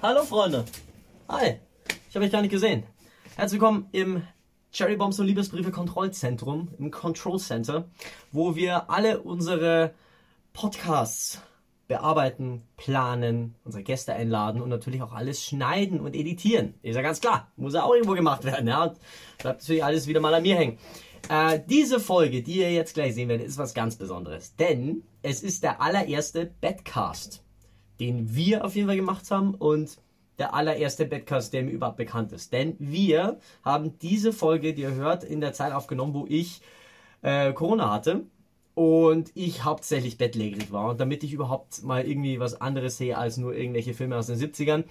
Hallo Freunde. Hi. Ich habe euch gar nicht gesehen. Herzlich willkommen im Cherry Bombs und Liebesbriefe Kontrollzentrum, im Control Center, wo wir alle unsere Podcasts bearbeiten, planen, unsere Gäste einladen und natürlich auch alles schneiden und editieren. Ist ja ganz klar. Muss ja auch irgendwo gemacht werden. Ja? Und bleibt natürlich alles wieder mal an mir hängen. Äh, diese Folge, die ihr jetzt gleich sehen werdet, ist was ganz Besonderes. Denn es ist der allererste Badcast, den wir auf jeden Fall gemacht haben und der allererste Badcast, der mir überhaupt bekannt ist. Denn wir haben diese Folge, die ihr hört, in der Zeit aufgenommen, wo ich äh, Corona hatte und ich hauptsächlich bettlägerig war. Und damit ich überhaupt mal irgendwie was anderes sehe als nur irgendwelche Filme aus den 70ern,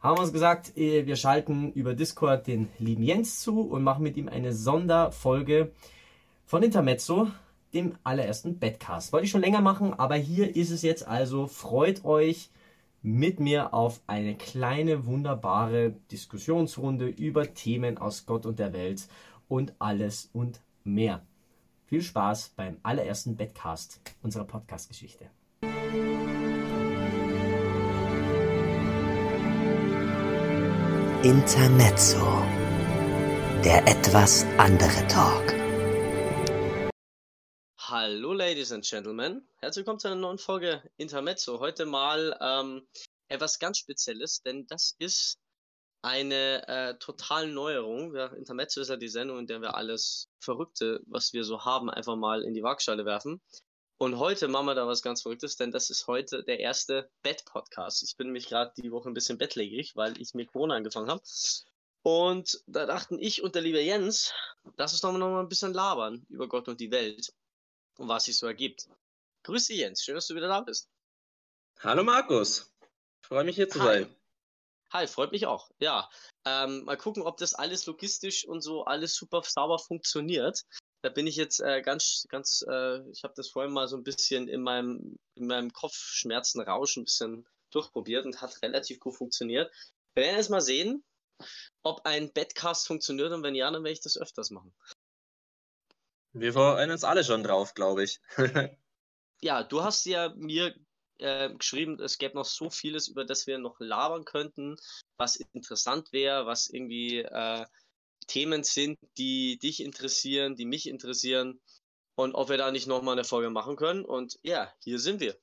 haben wir uns gesagt, äh, wir schalten über Discord den lieben Jens zu und machen mit ihm eine Sonderfolge von Intermezzo, dem allerersten Badcast. Wollte ich schon länger machen, aber hier ist es jetzt also. Freut euch mit mir auf eine kleine, wunderbare Diskussionsrunde über Themen aus Gott und der Welt und alles und mehr. Viel Spaß beim allerersten Badcast unserer Podcast-Geschichte. Intermezzo. Der etwas andere Talk. Hallo, Ladies and Gentlemen. Herzlich willkommen zu einer neuen Folge Intermezzo. Heute mal ähm, etwas ganz Spezielles, denn das ist eine äh, total Neuerung. Ja, Intermezzo ist ja die Sendung, in der wir alles Verrückte, was wir so haben, einfach mal in die Waagschale werfen. Und heute machen wir da was ganz Verrücktes, denn das ist heute der erste Bett-Podcast. Ich bin mich gerade die Woche ein bisschen bettlägerig, weil ich mit Corona angefangen habe. Und da dachten ich und der liebe Jens, lass uns doch noch mal ein bisschen labern über Gott und die Welt und was sich so ergibt. Grüß dich, Jens. Schön, dass du wieder da bist. Hallo, Markus. Freue mich hier zu Hi. sein. Hi, freut mich auch. Ja, ähm, mal gucken, ob das alles logistisch und so alles super sauber funktioniert. Da bin ich jetzt äh, ganz, ganz, äh, ich habe das vorhin mal so ein bisschen in meinem, in meinem Kopfschmerzenrausch ein bisschen durchprobiert und hat relativ gut funktioniert. Wir werden jetzt mal sehen, ob ein Bedcast funktioniert und wenn ja, dann werde ich das öfters machen. Wir freuen uns alle schon drauf, glaube ich. Ja, du hast ja mir äh, geschrieben, es gäbe noch so vieles, über das wir noch labern könnten, was interessant wäre, was irgendwie äh, Themen sind, die dich interessieren, die mich interessieren und ob wir da nicht nochmal eine Folge machen können. Und ja, hier sind wir.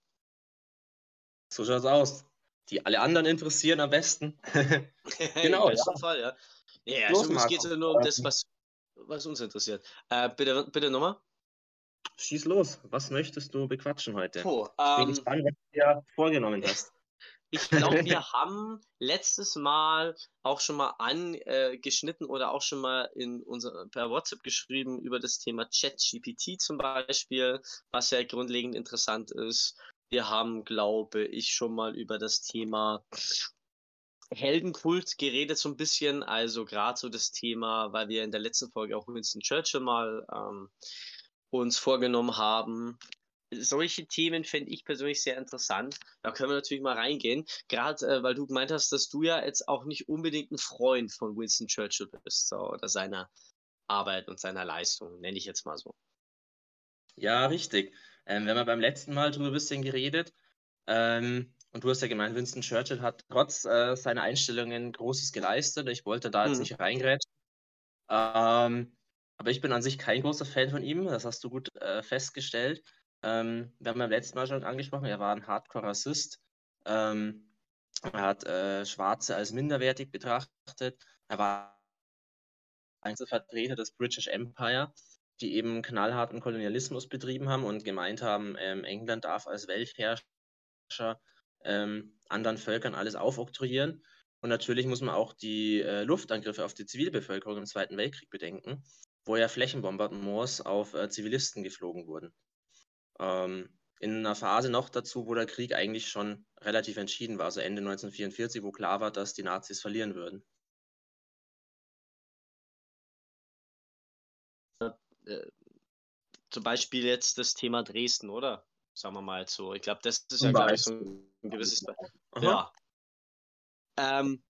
so schaut's aus. Die alle anderen interessieren am besten. Genau, Im besten ja. Fall, ja. Ja, also es Marco. geht ja nur um das, was, was uns interessiert. Äh, bitte, bitte nochmal. Schieß los. Was möchtest du bequatschen heute? Puh, Ich bin ähm, gespannt, was du dir vorgenommen hast. Ich glaube, wir haben letztes Mal auch schon mal angeschnitten oder auch schon mal in unser, per WhatsApp geschrieben über das Thema ChatGPT zum Beispiel, was ja grundlegend interessant ist. Wir haben, glaube ich, schon mal über das Thema Heldenkult geredet so ein bisschen. Also gerade so das Thema, weil wir in der letzten Folge auch Winston Churchill mal ähm, uns vorgenommen haben. Solche Themen fände ich persönlich sehr interessant. Da können wir natürlich mal reingehen. Gerade äh, weil du gemeint hast, dass du ja jetzt auch nicht unbedingt ein Freund von Winston Churchill bist so, oder seiner Arbeit und seiner Leistung, nenne ich jetzt mal so. Ja, richtig. Ähm, wir haben ja beim letzten Mal drüber ein bisschen geredet. Ähm, und du hast ja gemeint, Winston Churchill hat trotz äh, seiner Einstellungen Großes geleistet. Ich wollte da jetzt Mhm. nicht reingrätschen. Ähm, aber ich bin an sich kein großer Fan von ihm. Das hast du gut äh, festgestellt. Ähm, wir haben beim letzten Mal schon angesprochen, er war ein Hardcore-Rassist. Ähm, er hat äh, Schwarze als minderwertig betrachtet. Er war ein Vertreter des British Empire, die eben knallharten Kolonialismus betrieben haben und gemeint haben, ähm, England darf als Weltherrscher ähm, anderen Völkern alles aufoktroyieren. Und natürlich muss man auch die äh, Luftangriffe auf die Zivilbevölkerung im Zweiten Weltkrieg bedenken, wo ja Flächenbombardements auf äh, Zivilisten geflogen wurden. Ähm, in einer Phase noch dazu, wo der Krieg eigentlich schon relativ entschieden war, also Ende 1944, wo klar war, dass die Nazis verlieren würden. Äh, zum Beispiel jetzt das Thema Dresden, oder? Sagen wir mal so. Ich glaube, das ist ja, glaube ich, so ein gewisses. Be Aha. Ja. Ähm,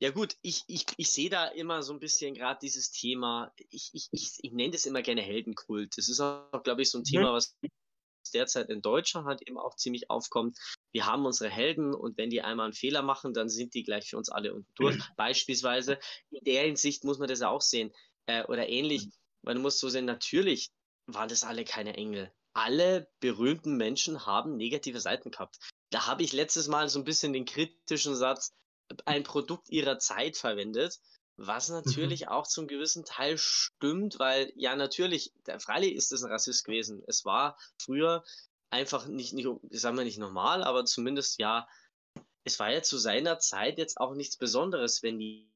ja gut, ich, ich, ich sehe da immer so ein bisschen gerade dieses Thema, ich, ich, ich, ich nenne das immer gerne Heldenkult. Das ist auch, glaube ich, so ein Mhm. Thema, was derzeit in Deutschland halt eben auch ziemlich aufkommt. Wir haben unsere Helden und wenn die einmal einen Fehler machen, dann sind die gleich für uns alle unten durch. Mhm. Beispielsweise, in der Hinsicht muss man das auch sehen. Äh, oder ähnlich, mhm. du musst so sehen, natürlich waren das alle keine Engel. Alle berühmten Menschen haben negative Seiten gehabt. Da habe ich letztes Mal so ein bisschen den kritischen Satz, ein Produkt ihrer Zeit verwendet. Was mhm. natürlich mhm. auch zum gewissen Teil stimmt, weil ja natürlich, der, freilich ist es ein Rassist gewesen. Es war früher einfach nicht, nicht, sagen wir nicht normal, aber zumindest ja, es war ja zu seiner Zeit jetzt auch nichts Besonderes, wenn die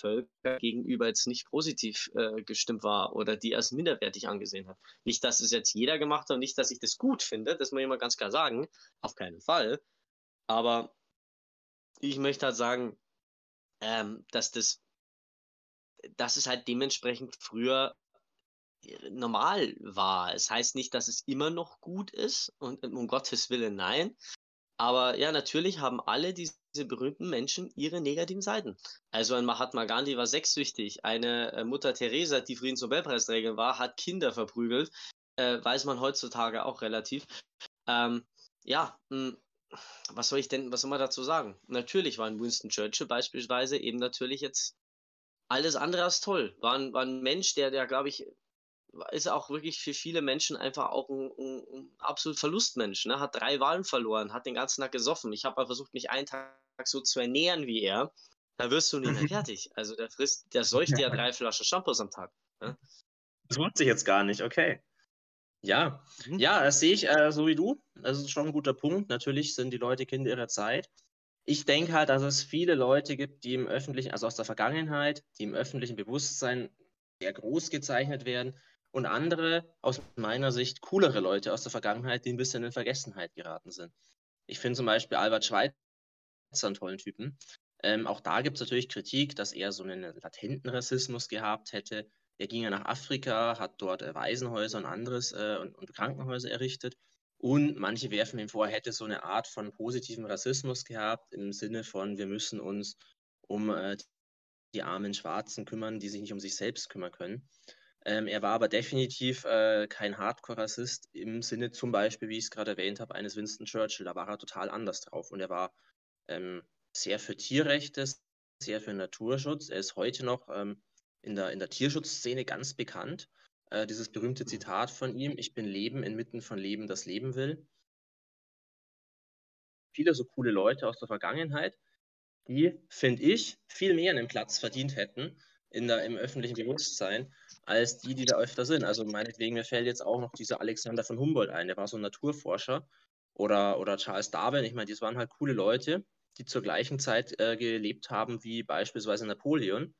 Völker gegenüber jetzt nicht positiv äh, gestimmt war oder die als minderwertig angesehen hat. Nicht, dass es jetzt jeder gemacht hat und nicht, dass ich das gut finde, das muss ich mal ganz klar sagen, auf keinen Fall. Aber ich möchte halt sagen, ähm, dass das, dass es halt dementsprechend früher äh, normal war. Es heißt nicht, dass es immer noch gut ist und um Gottes Willen nein. Aber ja, natürlich haben alle diese berühmten Menschen ihre negativen Seiten. Also ein Mahatma Gandhi war sexsüchtig. Eine äh, Mutter Teresa, die Friedensnobelpreisträgerin war, hat Kinder verprügelt. Äh, weiß man heutzutage auch relativ. Ähm, ja, mh, hm, was soll ich denn, was soll man dazu sagen? Natürlich war ein Winston Churchill beispielsweise eben natürlich jetzt alles andere als toll. War ein, war ein Mensch, der, der glaube ich, ist auch wirklich für viele Menschen einfach auch ein, ein, ein absolut Verlustmensch. Ne? Hat drei Wahlen verloren, hat den ganzen Tag gesoffen. Ich habe mal versucht, mich einen Tag so zu ernähren wie er. Da wirst du nicht mehr fertig. Also der frisst, der säuft ja drei Flaschen Shampoos am Tag. Ne? Das wusste ich jetzt gar nicht, okay. Ja, mhm. ja, das sehe ich äh, so wie du. Das ist schon ein guter Punkt. Natürlich sind die Leute Kinder ihrer Zeit. Ich denke halt, dass es viele Leute gibt, die im öffentlichen, also aus der Vergangenheit, die im öffentlichen Bewusstsein sehr groß gezeichnet werden und andere, aus meiner Sicht, coolere Leute aus der Vergangenheit, die ein bisschen in Vergessenheit geraten sind. Ich finde zum Beispiel Albert Schweitzer einen tollen Typen. Ähm, auch da gibt es natürlich Kritik, dass er so einen latenten Rassismus gehabt hätte. Er ging ja nach Afrika, hat dort äh, Waisenhäuser und anderes äh, und, und, Krankenhäuser errichtet. Und manche werfen ihm vor, er hätte so eine Art von positivem Rassismus gehabt, im Sinne von, wir müssen uns um äh, die armen Schwarzen kümmern, die sich nicht um sich selbst kümmern können. Ähm, er war aber definitiv äh, kein Hardcore-Rassist im Sinne zum Beispiel, wie ich es gerade erwähnt habe, eines Winston Churchill. Da war er total anders drauf. Und er war ähm, sehr für Tierrechte, sehr für Naturschutz. Er ist heute noch ähm, in der, in der Tierschutzszene ganz bekannt. Äh, dieses berühmte mhm. Zitat von ihm, ich bin Leben inmitten von Leben, das Leben will. Viele so coole Leute aus der Vergangenheit, die, finde ich, viel mehr einen Platz verdient hätten in der, im öffentlichen Bewusstsein, als die, die da öfter sind. Also meinetwegen, mir fällt jetzt auch noch dieser Alexander von Humboldt ein, der war so ein Naturforscher. Oder, oder Charles Darwin, ich meine, das waren halt coole Leute, die zur gleichen Zeit äh, gelebt haben wie beispielsweise Napoleon.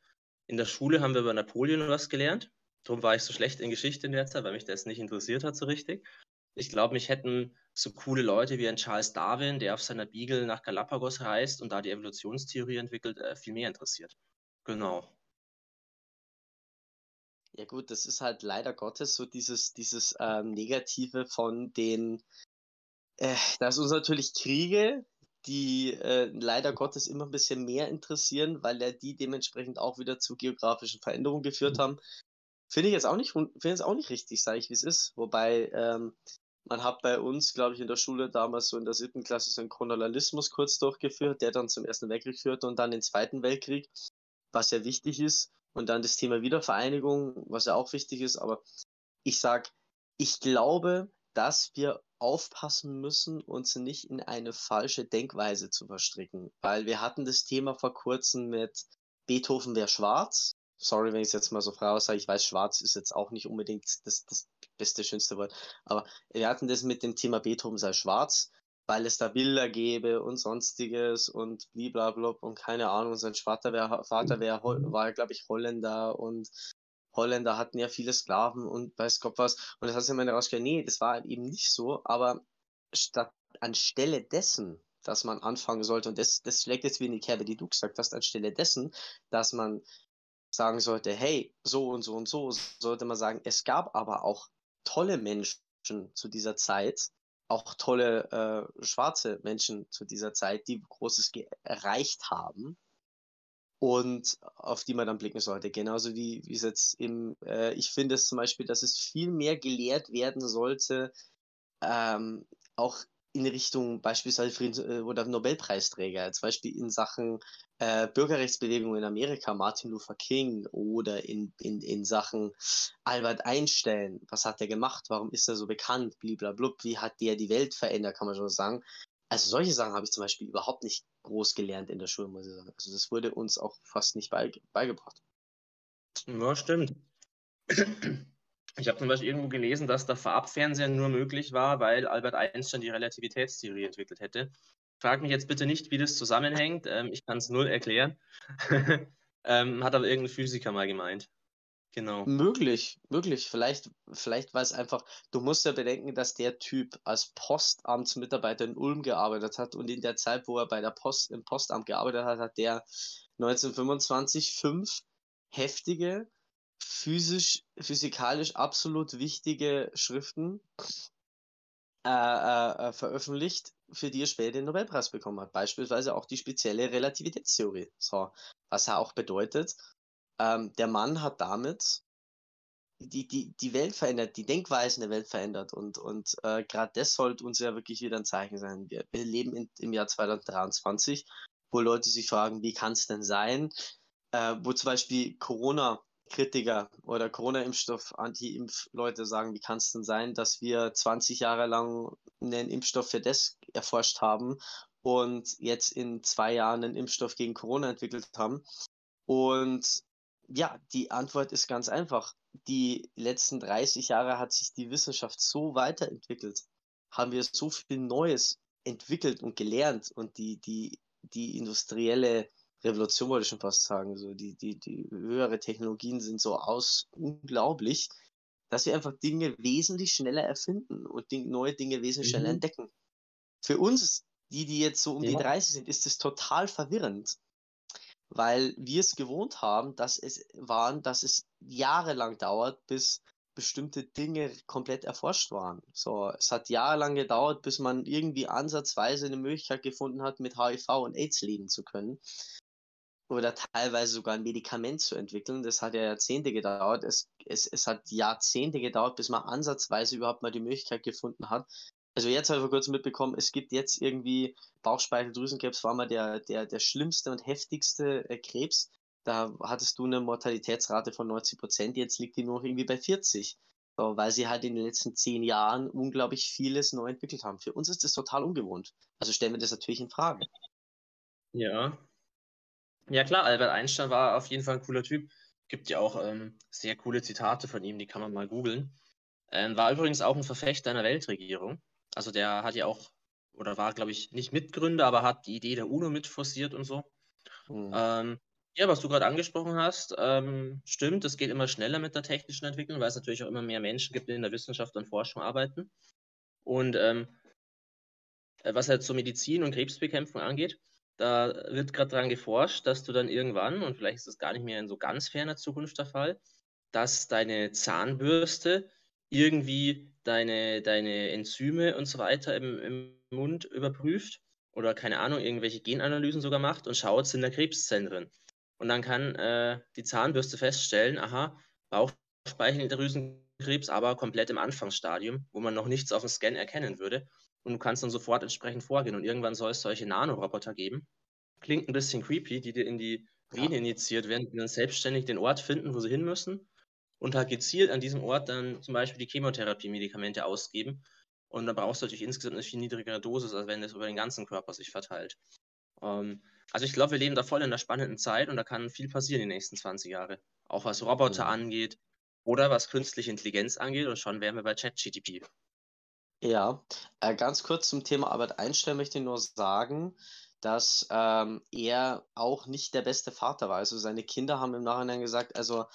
In der Schule haben wir über Napoleon was gelernt. Darum war ich so schlecht in Geschichte in der Zeit, weil mich das nicht interessiert hat so richtig. Ich glaube, mich hätten so coole Leute wie ein Charles Darwin, der auf seiner Beagle nach Galapagos reist und da die Evolutionstheorie entwickelt, äh, viel mehr interessiert. Genau. Ja gut, das ist halt leider Gottes so dieses, dieses ähm, Negative von den, äh, da ist uns natürlich Kriege, die äh, leider Gottes immer ein bisschen mehr interessieren, weil ja die dementsprechend auch wieder zu geografischen Veränderungen geführt mhm. haben. Finde ich jetzt auch nicht, finde jetzt auch nicht richtig, sage ich, wie es ist. Wobei ähm, man hat bei uns, glaube ich, in der Schule damals so in der siebten Klasse so einen Kolonialismus kurz durchgeführt, der dann zum Ersten Weltkrieg führte und dann den Zweiten Weltkrieg, was ja wichtig ist. Und dann das Thema Wiedervereinigung, was ja auch wichtig ist. Aber ich sage, ich glaube, dass wir aufpassen müssen, uns nicht in eine falsche Denkweise zu verstricken. Weil wir hatten das Thema vor kurzem mit Beethoven wäre schwarz. Sorry, wenn ich es jetzt mal so frei aussage. Ich weiß, schwarz ist jetzt auch nicht unbedingt das, das beste, schönste Wort. Aber wir hatten das mit dem Thema Beethoven sei schwarz, weil es da Bilder gäbe und sonstiges und blablabla und keine Ahnung. Sein Vater wäre, Vater wär, war, glaube ich, Holländer und Holländer hatten ja viele Sklaven und weiß Gott was. Und das hat sich immer herausgestellt, nee, das war eben nicht so, aber statt anstelle dessen, dass man anfangen sollte, und das, das schlägt jetzt wie in die Kerbe, die du gesagt hast, anstelle dessen, dass man sagen sollte, hey, so und so und so, sollte man sagen, es gab aber auch tolle Menschen zu dieser Zeit, auch tolle äh, schwarze Menschen zu dieser Zeit, die Großes erreicht haben und auf die man dann blicken sollte. Genauso wie, wie es jetzt im, äh, ich finde es zum Beispiel, dass es viel mehr gelehrt werden sollte, ähm, auch in Richtung beispielsweise Frieden, äh, oder Nobelpreisträger, zum Beispiel in Sachen äh, Bürgerrechtsbewegung in Amerika, Martin Luther King oder in, in, in Sachen Albert Einstein, was hat er gemacht, warum ist er so bekannt, bliblablub, wie hat der die Welt verändert, kann man schon sagen. Also solche Sachen habe ich zum Beispiel überhaupt nicht groß gelernt in der Schule, muss ich sagen. Also das wurde uns auch fast nicht beige beigebracht. Ja, stimmt. Ich habe zum Beispiel irgendwo gelesen, dass der Farbfernseher nur möglich war, weil Albert Einstein die Relativitätstheorie entwickelt hätte. Frag mich jetzt bitte nicht, wie das zusammenhängt. Ähm, ich kann es null erklären. ähm, hat aber irgendein Physiker mal gemeint. Genau. Möglich, möglich. Vielleicht, vielleicht war es einfach, du musst ja bedenken, dass der Typ als Postamtsmitarbeiter in Ulm gearbeitet hat und in der Zeit, wo er bei der Post, im Postamt gearbeitet hat, hat der 1925 fünf heftige, physisch, physikalisch absolut wichtige Schriften äh, äh, äh, veröffentlicht, für die er später den Nobelpreis bekommen hat. Beispielsweise auch die spezielle Relativitätstheorie. So, was ja auch bedeutet, ähm, der Mann hat damit die, die, die Welt verändert, die Denkweisen der Welt verändert. Und, und äh, gerade das sollte uns ja wirklich wieder ein Zeichen sein. Wir, wir leben in, im Jahr 2023, wo Leute sich fragen, wie kann es denn sein, äh, wo zum Beispiel Corona-Kritiker oder Corona-Impfstoff, Anti-Impf-Leute sagen, wie kann es denn sein, dass wir 20 Jahre lang einen Impfstoff für das erforscht haben und jetzt in zwei Jahren einen Impfstoff gegen Corona entwickelt haben. Und ja, die Antwort ist ganz einfach. Die letzten 30 Jahre hat sich die Wissenschaft so weiterentwickelt, haben wir so viel Neues entwickelt und gelernt und die, die, die industrielle Revolution wollte ich schon fast sagen, so die, die, die höhere Technologien sind so aus unglaublich, dass wir einfach Dinge wesentlich schneller erfinden und die, neue Dinge wesentlich mhm. schneller entdecken. Für uns, die, die jetzt so um ja. die 30 sind, ist es total verwirrend weil wir es gewohnt haben, dass es waren, dass es jahrelang dauert, bis bestimmte Dinge komplett erforscht waren. So, es hat jahrelang gedauert, bis man irgendwie ansatzweise eine Möglichkeit gefunden hat, mit HIV und AIDS leben zu können. Oder teilweise sogar ein Medikament zu entwickeln. Das hat ja Jahrzehnte gedauert. Es, es, es hat Jahrzehnte gedauert, bis man ansatzweise überhaupt mal die Möglichkeit gefunden hat, also jetzt habe ich vor kurzem mitbekommen, es gibt jetzt irgendwie Bauchspeicheldrüsenkrebs war mal der, der, der schlimmste und heftigste äh, Krebs. Da hattest du eine Mortalitätsrate von 90 Prozent, jetzt liegt die nur noch irgendwie bei 40. So, weil sie halt in den letzten zehn Jahren unglaublich vieles neu entwickelt haben. Für uns ist das total ungewohnt. Also stellen wir das natürlich in Frage. Ja. Ja klar, Albert Einstein war auf jeden Fall ein cooler Typ. Gibt ja auch ähm, sehr coole Zitate von ihm, die kann man mal googeln. Ähm, war übrigens auch ein Verfechter einer Weltregierung. Also der hat ja auch, oder war, glaube ich, nicht Mitgründer, aber hat die Idee der UNO mit forciert und so. Mhm. Ähm, ja, was du gerade angesprochen hast, ähm, stimmt, es geht immer schneller mit der technischen Entwicklung, weil es natürlich auch immer mehr Menschen gibt, die in der Wissenschaft und Forschung arbeiten. Und ähm, äh, was halt so Medizin und Krebsbekämpfung angeht, da wird gerade daran geforscht, dass du dann irgendwann, und vielleicht ist es gar nicht mehr in so ganz ferner Zukunft der Fall, dass deine Zahnbürste irgendwie deine, deine Enzyme und so weiter im, im Mund überprüft oder keine Ahnung, irgendwelche Genanalysen sogar macht und schaut, sind da Krebszellen drin. Und dann kann äh, die Zahnbürste feststellen, aha, Bauchspeicheldrüsenkrebs, aber komplett im Anfangsstadium, wo man noch nichts auf dem Scan erkennen würde. Und du kannst dann sofort entsprechend vorgehen. Und irgendwann soll es solche Nanoroboter geben. Klingt ein bisschen creepy, die dir in die Vene ja. injiziert werden, die dann selbstständig den Ort finden, wo sie hin müssen und halt gezielt an diesem Ort dann zum Beispiel die Chemotherapie-Medikamente ausgeben. Und dann brauchst du natürlich insgesamt eine viel niedrigere Dosis, als wenn das über den ganzen Körper sich verteilt. Ähm, also ich glaube, wir leben da voll in einer spannenden Zeit und da kann viel passieren in den nächsten 20 Jahren. Auch was Roboter mhm. angeht oder was künstliche Intelligenz angeht und schon wären wir bei ChatGTP. Ja, äh, ganz kurz zum Thema Albert Einstein möchte ich nur sagen, dass ähm, er auch nicht der beste Vater war. Also seine Kinder haben im Nachhinein gesagt, also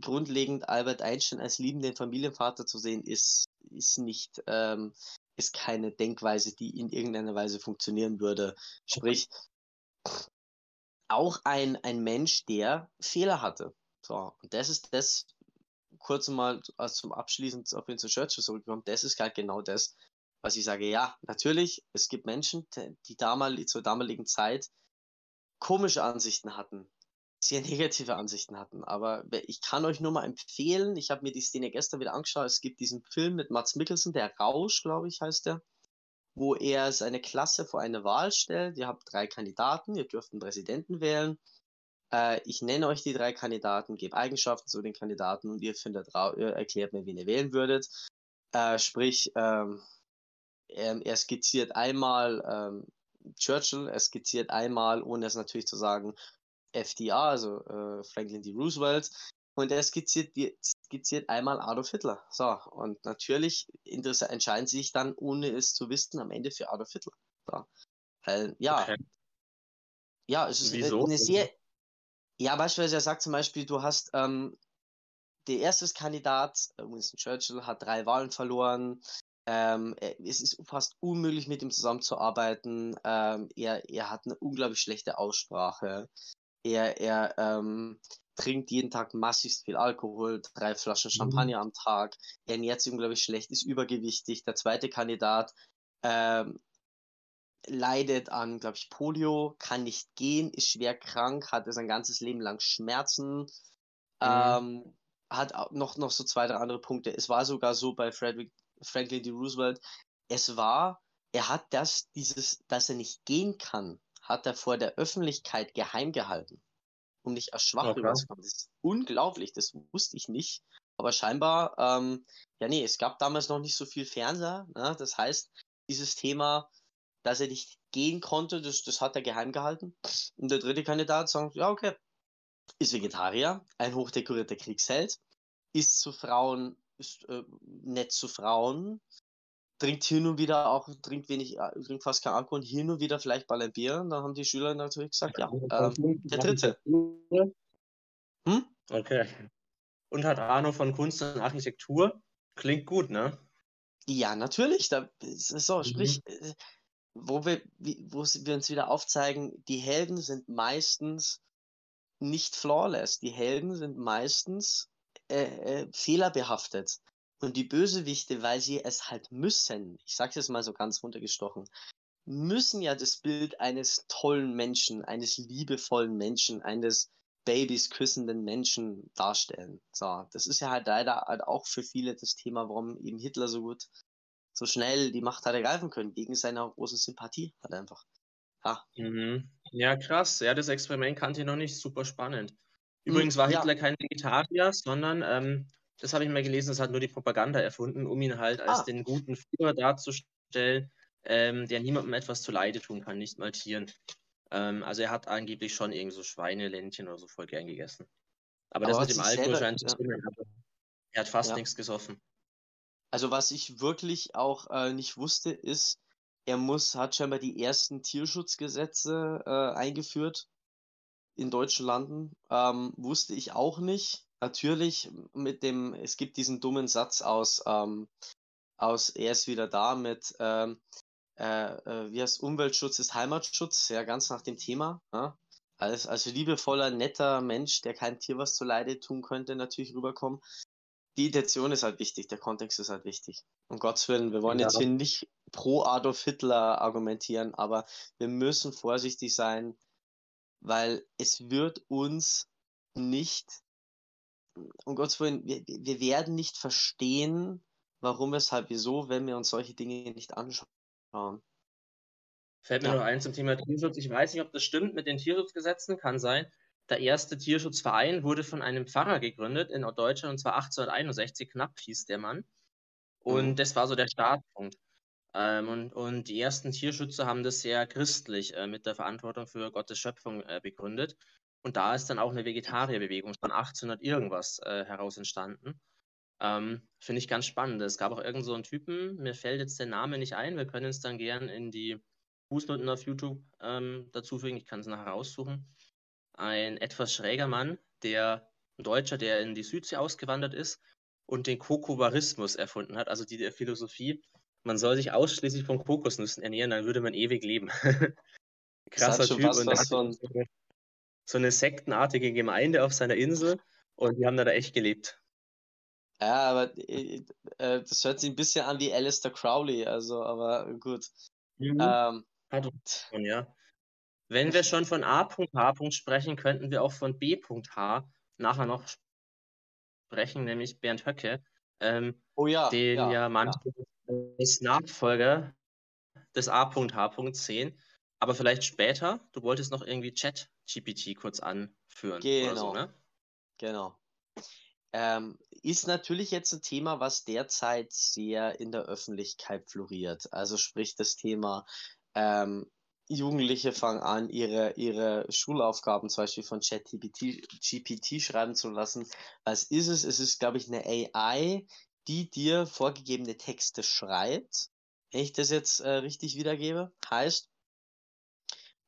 grundlegend Albert Einstein als liebenden Familienvater zu sehen, ist, ist nicht, ähm, ist keine Denkweise, die in irgendeiner Weise funktionieren würde. Sprich, auch ein, ein Mensch, der Fehler hatte. So, und das ist das, kurz mal also zum Abschließen auf ihn zu Churchill zurückkommen, das ist halt genau das, was ich sage. Ja, natürlich, es gibt Menschen, die damals, zur damaligen Zeit komische Ansichten hatten, sehr negative Ansichten hatten. Aber ich kann euch nur mal empfehlen, ich habe mir die Szene gestern wieder angeschaut, es gibt diesen Film mit Mats Mikkelsen, der Rausch, glaube ich, heißt der, wo er seine Klasse vor eine Wahl stellt. Ihr habt drei Kandidaten, ihr dürft einen Präsidenten wählen. Äh, ich nenne euch die drei Kandidaten, gebe Eigenschaften zu den Kandidaten und ihr findet ihr erklärt mir, wen ihr wählen würdet. Äh, sprich, ähm, er, er, skizziert einmal ähm, Churchill, er skizziert einmal, ohne es natürlich zu sagen, FDR, also äh, Franklin D. Roosevelt, und er skizziert, die, skizziert einmal Adolf Hitler. So, und natürlich entscheiden sie sich dann, ohne es zu wissen, am Ende für Adolf Hitler. So. Weil, ja, okay. ja, es ist Wieso? eine sehr, ja, beispielsweise, er sagt zum Beispiel, du hast ähm, der erste Kandidat, äh, Winston Churchill, hat drei Wahlen verloren. Ähm, es ist fast unmöglich, mit ihm zusammenzuarbeiten. Ähm, er, er hat eine unglaublich schlechte Aussprache. Er, er ähm, trinkt jeden Tag massivst viel Alkohol, drei Flaschen mhm. Champagner mhm. am Tag. Er ernährt sich unglaublich schlecht, ist übergewichtig. Der zweite Kandidat ähm, leidet an, glaube ich, Polio, kann nicht gehen, ist schwer krank, hatte sein ganzes Leben lang Schmerzen, mhm. ähm, hat noch, noch so zwei, drei andere Punkte. Es war sogar so bei Frederick, Franklin D. Roosevelt, es war, er hat das, dieses, dass er nicht gehen kann, hat er vor der Öffentlichkeit geheim gehalten, um nicht als schwach okay. rüberzukommen. Das ist unglaublich, das wusste ich nicht. Aber scheinbar, ähm, ja nee, es gab damals noch nicht so viel Fernseher. Ne? Das heißt, dieses Thema dass er nicht gehen konnte, das, das hat er geheim gehalten. Und der dritte Kandidat sagt, ja, okay, ist Vegetarier, ein hochdekorierter Kriegsheld, ist zu Frauen, ist äh, nett zu Frauen, trinkt hin und wieder auch, trinkt wenig, äh, trinkt fast kein Alkohol, hin und wieder vielleicht mal ein Bier. Und dann haben die Schüler natürlich gesagt, ja, ähm, der dritte. Hm? Okay. Und hat Ahnung von Kunst und Architektur. Klingt gut, ne? Ja, natürlich. Da so, sprich, mhm. Wo wir, wo wir uns wieder aufzeigen, die Helden sind meistens nicht flawless. Die Helden sind meistens äh, äh, fehlerbehaftet. Und die Bösewichte, weil sie es halt müssen, ich sag's jetzt mal so ganz runtergestochen, müssen ja das Bild eines tollen Menschen, eines liebevollen Menschen, eines Babys küssenden Menschen darstellen. So, das ist ja halt leider halt auch für viele das Thema, warum eben Hitler so gut so schnell die Macht hat ergreifen können, wegen seiner großen Sympathie halt einfach. Ja. Mhm. Ja, krass. Ja, das Experiment kannte ich noch nicht. Super spannend. Übrigens war Hitler ja. kein Vegetarier, sondern, ähm, das habe ich mal gelesen, das hat nur die Propaganda erfunden, um ihn halt als ah. den guten Führer darzustellen, ähm, der niemandem etwas zu Leide tun kann, nicht mal Tieren. Ähm, also er hat angeblich schon irgend so Schweineländchen oder so voll gern gegessen. Aber, Aber das mit dem Alkohol scheint zu stimmen. Er hat fast ja. nichts gesoffen. Also was ich wirklich auch äh, nicht wusste, ist, er muss, hat scheinbar die ersten Tierschutzgesetze äh, eingeführt in deutschen Landen. Ähm, wusste ich auch nicht. Natürlich mit dem, es gibt diesen dummen Satz aus, ähm, aus er ist wieder da mit, ähm, äh, äh, wie heißt Umweltschutz ist Heimatschutz, ja, ganz nach dem Thema. Ja? Als, als liebevoller, netter Mensch, der kein Tier was zu Leide tun könnte, natürlich rüberkommen die Intention ist halt wichtig, der Kontext ist halt wichtig. Um Gottes Willen, wir wollen ja. jetzt hier nicht pro Adolf Hitler argumentieren, aber wir müssen vorsichtig sein, weil es wird uns nicht, um Gottes Willen, wir, wir werden nicht verstehen, warum, weshalb, wieso, wenn wir uns solche Dinge nicht anschauen. Fällt mir ja. noch ein zum Thema Tierschutz. Ich weiß nicht, ob das stimmt mit den Tierschutzgesetzen, kann sein. Der erste Tierschutzverein wurde von einem Pfarrer gegründet in Deutschland, und zwar 1861, knapp hieß der Mann. Und mhm. das war so der Startpunkt. Ähm, und, und die ersten Tierschützer haben das sehr christlich äh, mit der Verantwortung für Gottes Schöpfung äh, begründet. Und da ist dann auch eine Vegetarierbewegung von 1800 irgendwas äh, heraus entstanden. Ähm, Finde ich ganz spannend. Es gab auch irgend so einen Typen, mir fällt jetzt der Name nicht ein, wir können es dann gern in die Fußnoten auf YouTube ähm, dazufügen, ich kann es nachher raussuchen ein etwas schräger Mann, der ein Deutscher, der in die Südsee ausgewandert ist und den Kokobarismus erfunden hat, also die Philosophie, man soll sich ausschließlich von Kokosnüssen ernähren, dann würde man ewig leben. Krasser Typ und was von... so eine sektenartige Gemeinde auf seiner Insel und die haben da echt gelebt. Ja, aber äh, äh, das hört sich ein bisschen an wie Alistair Crowley, also, aber gut. Mhm. Ähm, Hat ja. Wenn wir schon von A.H. sprechen, könnten wir auch von B.H. nachher noch sprechen, nämlich Bernd Höcke, ähm, Oh ja, den ja, ja, manche als Nachfolger des A.H. sehen. Aber vielleicht später, du wolltest noch irgendwie Chat-GPT kurz anführen oder so, Genau. ne? genau. Ähm, ist natürlich jetzt ein Thema, was derzeit sehr in der Öffentlichkeit floriert. Also sprich das Thema, ähm, Jugendliche fangen an, ihre, ihre Schulaufgaben zum Beispiel von ChatGPT GPT schreiben zu lassen. Was ist es? Es ist, glaube ich, eine AI, die dir vorgegebene Texte schreibt. Wenn ich das jetzt äh, richtig wiedergebe, heißt,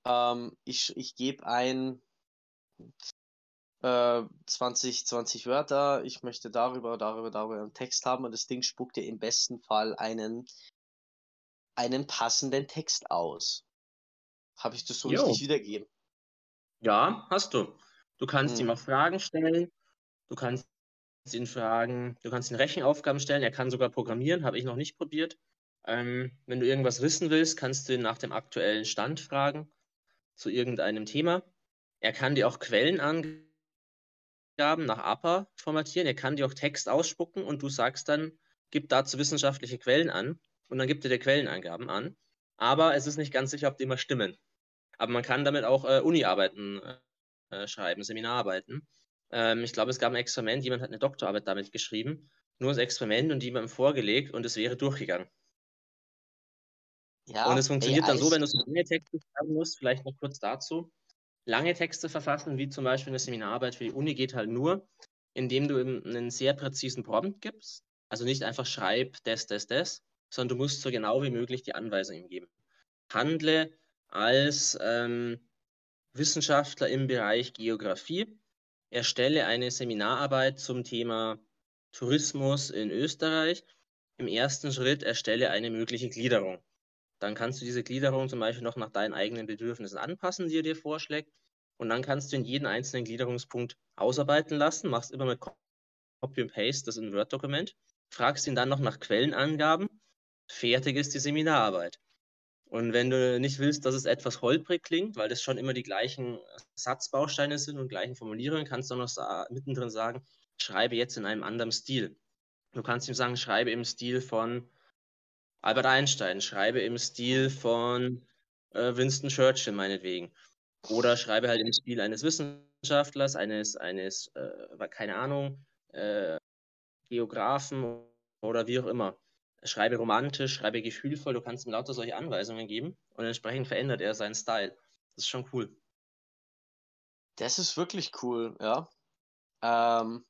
ähm, ich, ich gebe ein äh, 20, 20 Wörter, ich möchte darüber, darüber, darüber einen Text haben und das Ding spuckt dir im besten Fall einen, einen passenden Text aus. Habe ich das so Jo. richtig wiedergegeben? Ja, hast du. Du kannst ihm Hm. auch Fragen stellen. Du kannst ihn fragen, du kannst ihn Rechenaufgaben stellen. Er kann sogar programmieren, habe ich noch nicht probiert. Ähm, wenn du irgendwas wissen willst, kannst du ihn nach dem aktuellen Stand fragen zu irgendeinem Thema. Er kann dir auch Quellenangaben nach APA formatieren. Er kann dir auch Text ausspucken und du sagst dann, gib dazu wissenschaftliche Quellen an und dann gibt er dir Quellenangaben an. Aber es ist nicht ganz sicher, ob die immer stimmen. Aber man kann damit auch äh, Uni-Arbeiten äh, schreiben, Seminararbeiten. Ähm, ich glaube, es gab ein Experiment, jemand hat eine Doktorarbeit damit geschrieben, nur das Experiment und jemandem vorgelegt und es wäre durchgegangen. Ja, Und es funktioniert dann so, wenn du so lange Texte schreiben musst, vielleicht noch kurz dazu. Lange Texte verfassen, wie zum Beispiel eine Seminararbeit für die Uni, geht halt nur, indem du einen sehr präzisen Prompt gibst. Also nicht einfach schreib das, das, das, sondern du musst so genau wie möglich die Anweisung ihm geben. Handle als ähm, Wissenschaftler im Bereich Geografie, erstelle eine Seminararbeit zum Thema Tourismus in Österreich. Im ersten Schritt erstelle eine mögliche Gliederung. Dann kannst du diese Gliederung zum Beispiel noch nach deinen eigenen Bedürfnissen anpassen, die er dir vorschlägt. Und dann kannst du in jeden einzelnen Gliederungspunkt ausarbeiten lassen, machst immer mit Copy und Paste das in Word-Dokument, fragst ihn dann noch nach Quellenangaben, fertig ist die Seminararbeit. Und wenn du nicht willst, dass es etwas holprig klingt, weil das schon immer die gleichen Satzbausteine sind und gleichen Formulierungen, kannst du noch sa mittendrin sagen, schreibe jetzt in einem anderen Stil. Du kannst ihm sagen, schreibe im Stil von Albert Einstein, schreibe im Stil von äh, Winston Churchill meinetwegen. Oder schreibe halt im Stil eines Wissenschaftlers, eines, eines äh, keine Ahnung, äh, Geografen oder wie auch immer. Schreibe romantisch, schreibe gefühlvoll, du kannst ihm lauter solche Anweisungen geben und entsprechend verändert er seinen Style. Das ist schon cool. Das ist wirklich cool, ja. Ähm,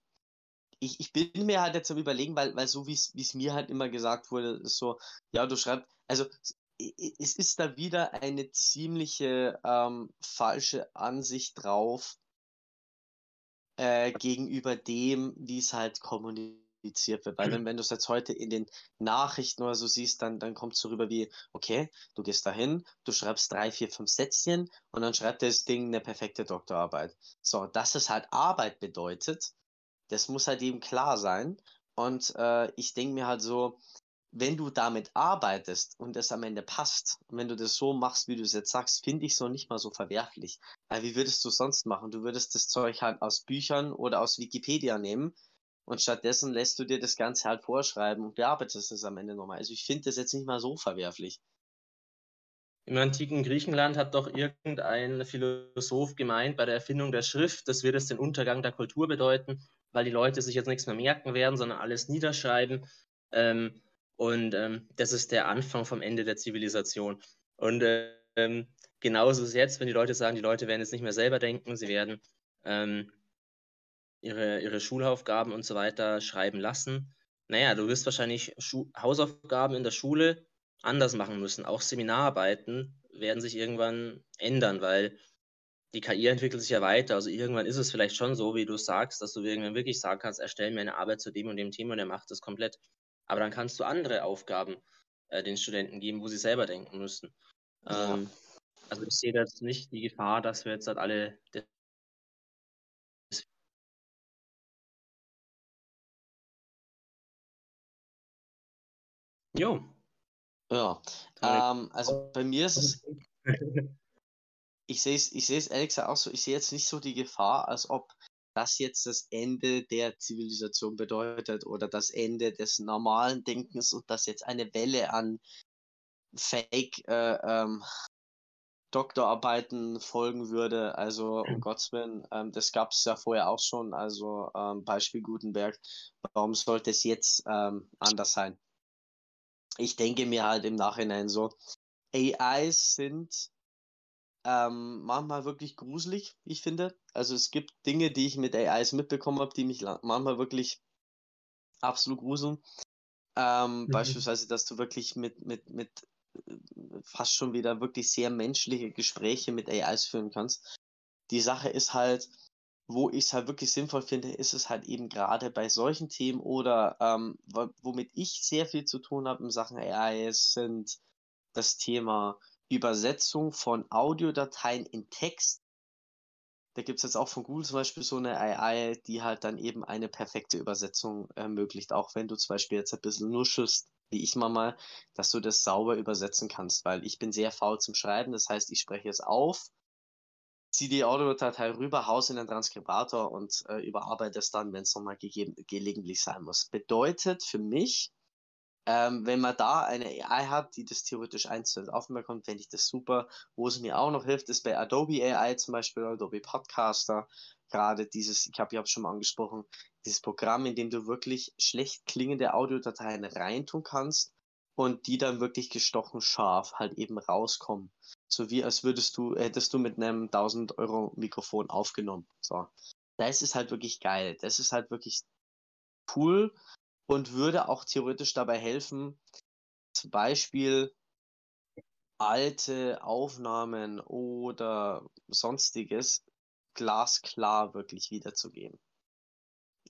ich, ich bin mir halt jetzt am überlegen, weil, weil so wie es mir halt immer gesagt wurde, ist so, ja, du schreibst, also es ist da wieder eine ziemliche ähm, falsche Ansicht drauf äh, gegenüber dem, wie es halt kommuniziert wird. Weil wenn, wenn du es jetzt heute in den Nachrichten oder so siehst, dann, dann kommt es so rüber wie, okay, du gehst dahin, du schreibst drei, vier, fünf Sätzchen und dann schreibt das Ding eine perfekte Doktorarbeit. So, dass es halt Arbeit bedeutet, das muss halt eben klar sein. Und äh, ich denke mir halt so, wenn du damit arbeitest und es am Ende passt, und wenn du das so machst, wie du es jetzt sagst, finde ich so nicht mal so verwerflich. Weil wie würdest du sonst machen? Du würdest das Zeug halt aus Büchern oder aus Wikipedia nehmen und stattdessen lässt du dir das Ganze halt vorschreiben und bearbeitest es am Ende nochmal. Also ich finde das jetzt nicht mal so verwerflich. Im antiken Griechenland hat doch irgendein Philosoph gemeint, bei der Erfindung der Schrift, das wird es den Untergang der Kultur bedeuten, weil die Leute sich jetzt nichts mehr merken werden, sondern alles niederschreiben. Ähm, und ähm, das ist der Anfang vom Ende der Zivilisation. Und ähm, genauso ist es jetzt, wenn die Leute sagen, die Leute werden jetzt nicht mehr selber denken, sie werden ähm, ihre, ihre Schulaufgaben und so weiter schreiben lassen. Naja, du wirst wahrscheinlich Schu Hausaufgaben in der Schule anders machen müssen. Auch Seminararbeiten werden sich irgendwann ändern, weil die KI entwickelt sich ja weiter. Also irgendwann ist es vielleicht schon so, wie du sagst, dass du irgendwann wirklich sagen kannst, erstell mir eine Arbeit zu dem und dem Thema und er macht das komplett. Aber dann kannst du andere Aufgaben äh, den Studenten geben, wo sie selber denken müssen. Ja. Ähm, also ich sehe jetzt nicht die Gefahr, dass wir jetzt halt alle Jo. Ja, ähm, also bei mir ist es, ich sehe es ich sehe es ehrlich gesagt auch so, ich sehe jetzt nicht so die Gefahr, als ob das jetzt das Ende der Zivilisation bedeutet oder das Ende des normalen Denkens und dass jetzt eine Welle an Fake äh, ähm, Doktorarbeiten folgen würde. Also um Gottes Willen, ähm, das gab es ja vorher auch schon. Also ähm, Beispiel Gutenberg. Warum sollte es jetzt ähm, anders sein? Ich denke mir halt im Nachhinein so, AIs sind ähm, manchmal wirklich gruselig, ich finde. Also es gibt Dinge, die ich mit AIs mitbekommen habe, die mich manchmal wirklich absolut gruseln. Ähm, mhm. Beispielsweise, dass du wirklich mit, mit, mit äh, fast schon wieder wirklich sehr menschliche Gespräche mit AIs führen kannst. Die Sache ist halt, wo ich es halt wirklich sinnvoll finde, ist es halt eben gerade bei solchen Themen oder ähm, womit ich sehr viel zu tun habe in Sachen AIs sind das Thema Übersetzung von Audiodateien in Text. Da gibt es jetzt auch von Google zum Beispiel so eine AI, die halt dann eben eine perfekte Übersetzung ermöglicht, auch wenn du zum Beispiel jetzt ein bisschen nuschelst, wie ich mal dass du das sauber übersetzen kannst, weil ich bin sehr faul zum Schreiben, das heißt, ich spreche es auf, ziehe die Audiodatei rüber, haus in den Transkribator und äh, überarbeite es dann, wenn es nochmal gelegentlich sein muss. Bedeutet für mich, ähm, wenn man da eine AI hat, die das theoretisch eins aufbekommt, fände ich das super. Wo es mir auch noch hilft, ist bei Adobe AI zum Beispiel, Adobe Podcaster, gerade dieses, ich habe ja schon mal angesprochen, dieses Programm, in dem du wirklich schlecht klingende Audiodateien reintun kannst und die dann wirklich gestochen scharf halt eben rauskommen. So wie als würdest du, hättest du mit einem 1000 Euro Mikrofon aufgenommen. So. Das ist halt wirklich geil. Das ist halt wirklich cool und würde auch theoretisch dabei helfen, zum Beispiel alte Aufnahmen oder sonstiges glasklar wirklich wiederzugeben.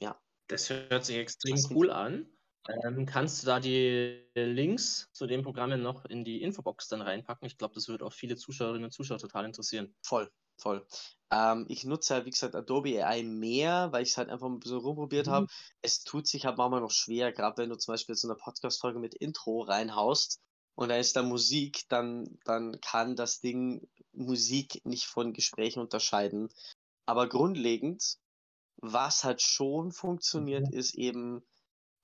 Ja. Das hört sich extrem cool an. Ähm, kannst du da die Links zu den Programmen noch in die Infobox dann reinpacken? Ich glaube, das wird auch viele Zuschauerinnen und Zuschauer total interessieren. Voll, voll. Ähm, ich nutze halt, wie gesagt, Adobe AI mehr, weil ich es halt einfach ein bisschen rumprobiert mhm. habe. Es tut sich halt manchmal noch schwer, gerade wenn du zum Beispiel so eine Podcast-Folge mit Intro reinhaust und da ist da Musik, dann, dann kann das Ding Musik nicht von Gesprächen unterscheiden. Aber grundlegend, was halt schon funktioniert, mhm. ist eben,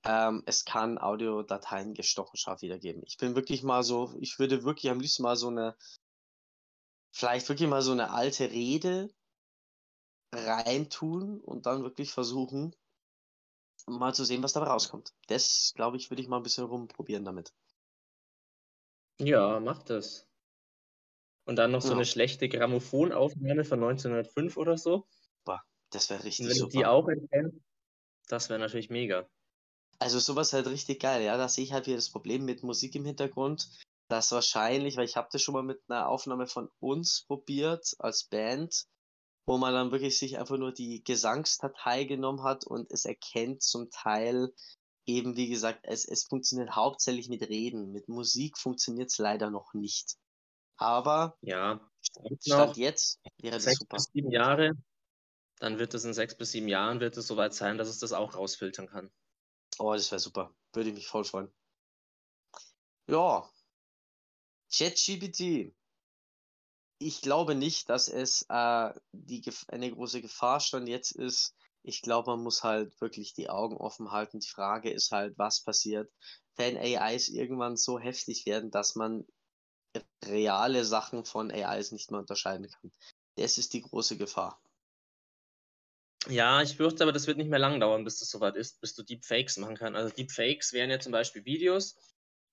ähm, es kann Audiodateien gestochen scharf wiedergeben. Ich bin wirklich mal so, ich würde wirklich am liebsten mal so eine vielleicht wirklich mal so eine alte Rede reintun und dann wirklich versuchen, mal zu sehen, was dabei rauskommt. Das, glaube ich, würde ich mal ein bisschen rumprobieren damit. Ja, mach das. Und dann noch so ja. eine schlechte Grammophonaufnahme von 1905 oder so. Boah, das wäre richtig und wenn super. du die auch erkennst, das wäre natürlich mega. Also sowas halt richtig geil, ja. Da sehe ich halt wieder das Problem mit Musik im Hintergrund das wahrscheinlich, weil ich habe das schon mal mit einer Aufnahme von uns probiert als Band, wo man dann wirklich sich einfach nur die Gesangsdatei genommen hat und es erkennt zum Teil eben, wie gesagt, es, es funktioniert hauptsächlich mit Reden. Mit Musik funktioniert es leider noch nicht. Aber ja, statt jetzt wäre das super. Bis sieben Jahre, dann wird es in sechs bis sieben Jahren wird es soweit sein, dass es das auch rausfiltern kann. Oh, das wäre super. Würde ich mich voll freuen. Ja, ChatGPT. Ich glaube nicht, dass es äh, die, eine große Gefahr stand jetzt ist. Ich glaube, man muss halt wirklich die Augen offen halten. Die Frage ist halt, was passiert, wenn AIs irgendwann so heftig werden, dass man reale Sachen von AIs nicht mehr unterscheiden kann. Das ist die große Gefahr. Ja, ich fürchte aber, das wird nicht mehr lang dauern, bis das soweit ist, bis du Deepfakes machen kannst. Also Deepfakes wären ja zum Beispiel Videos,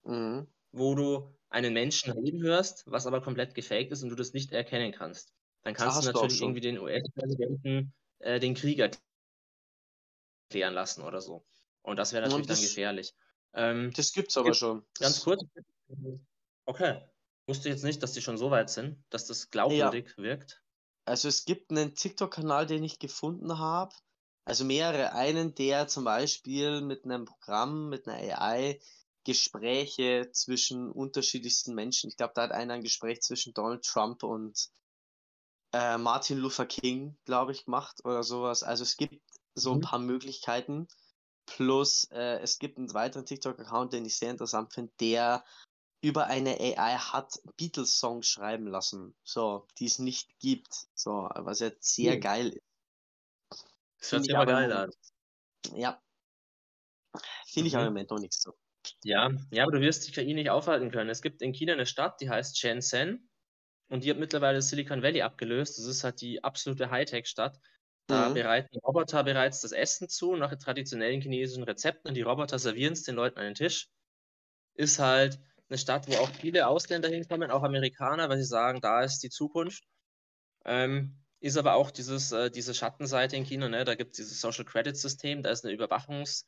mhm. wo du einen Menschen reden hörst, was aber komplett gefaked ist und du das nicht erkennen kannst. Dann kannst Ach, du natürlich irgendwie den US-Präsidenten äh, den Krieg erklären lassen oder so. Und das wäre natürlich das, dann gefährlich. Ähm, das gibt's aber gibt, schon. Ganz kurz. Okay. Wusste jetzt nicht, dass die schon so weit sind, dass das glaubwürdig ja. wirkt. Also es gibt einen TikTok-Kanal, den ich gefunden habe. Also mehrere. Einen, der zum Beispiel mit einem Programm, mit einer AI Gespräche zwischen unterschiedlichsten Menschen. Ich glaube, da hat einer ein Gespräch zwischen Donald Trump und äh, Martin Luther King, glaube ich, gemacht oder sowas. Also es gibt so ein mhm. paar Möglichkeiten. Plus äh, es gibt einen weiteren TikTok-Account, den ich sehr interessant finde, der über eine AI hat Beatles-Songs schreiben lassen, so, die es nicht gibt, so, was jetzt sehr Hm. geil ist. Das hört sich ich aber geil an. ja, finde ich aber im Mhm. Moment noch nichts so. Ja, ja, aber du wirst die KI nicht aufhalten können. Es gibt in China eine Stadt, die heißt Shenzhen und die hat mittlerweile Silicon Valley abgelöst. Das ist halt die absolute Hightech-Stadt. Da Mhm. bereiten Roboter bereits das Essen zu nach traditionellen chinesischen Rezepten und die Roboter servieren es den Leuten an den Tisch. Ist halt eine Stadt, wo auch viele Ausländer hinkommen, auch Amerikaner, weil sie sagen, da ist die Zukunft. Ähm, ist aber auch dieses, äh, diese Schattenseite in China, ne? Da gibt es dieses Social Credit System, da ist eine Überwachungs-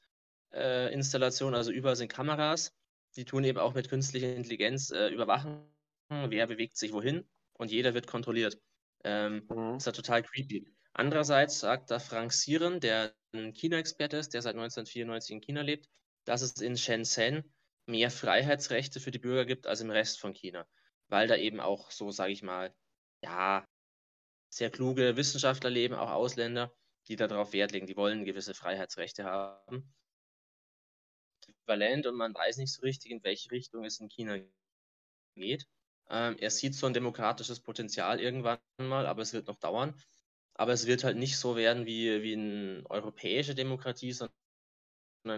äh, also überall sind Kameras. Die tun eben auch mit künstlicher Intelligenz äh, überwachen, wer bewegt sich wohin und jeder wird kontrolliert. Ähm, Mhm. ist ja total creepy. Andererseits sagt da Frank Siren, der ein China-Experte ist, der seit 1994 in China lebt, dass es in Shenzhen mehr Freiheitsrechte für die Bürger gibt als im Rest von China, weil da eben auch so, sage ich mal, ja, sehr kluge Wissenschaftler leben, auch Ausländer, die darauf Wert legen, die wollen gewisse Freiheitsrechte haben äquivalent und man weiß nicht so richtig, in welche Richtung es in China geht. Ähm, er sieht so ein demokratisches Potenzial irgendwann mal, aber es wird noch dauern. Aber es wird halt nicht so werden wie, wie eine europäische Demokratie, sondern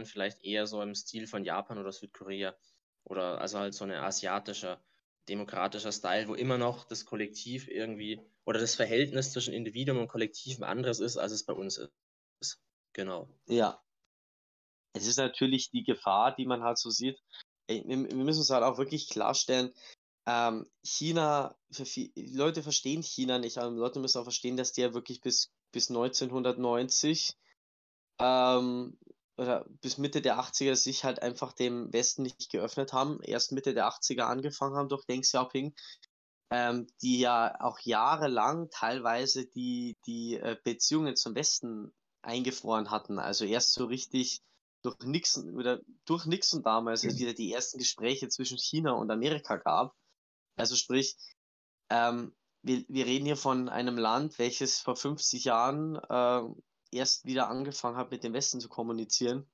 vielleicht eher so im Stil von Japan oder Südkorea. Oder also halt so ein asiatischer, demokratischer Style, wo immer noch das Kollektiv irgendwie oder das Verhältnis zwischen Individuum und Kollektiv ein anderes ist, als es bei uns ist. Genau. Ja. Es ist natürlich die Gefahr, die man halt so sieht. Wir müssen uns halt auch wirklich klarstellen, ähm, China, viel, Leute verstehen China nicht, aber Leute müssen auch verstehen, dass die ja wirklich bis, bis 1990 ähm, oder bis Mitte der 80er sich halt einfach dem Westen nicht geöffnet haben, erst Mitte der 80er angefangen haben durch Deng Xiaoping, ähm, die ja auch jahrelang teilweise die, die äh, Beziehungen zum Westen eingefroren hatten. Also erst so richtig durch Nixon oder durch Nixon damals, als wieder die ersten Gespräche zwischen China und Amerika gab. Also sprich, ähm, wir, wir reden hier von einem Land, welches vor 50 Jahren äh, erst wieder angefangen hat, mit dem Westen zu kommunizieren.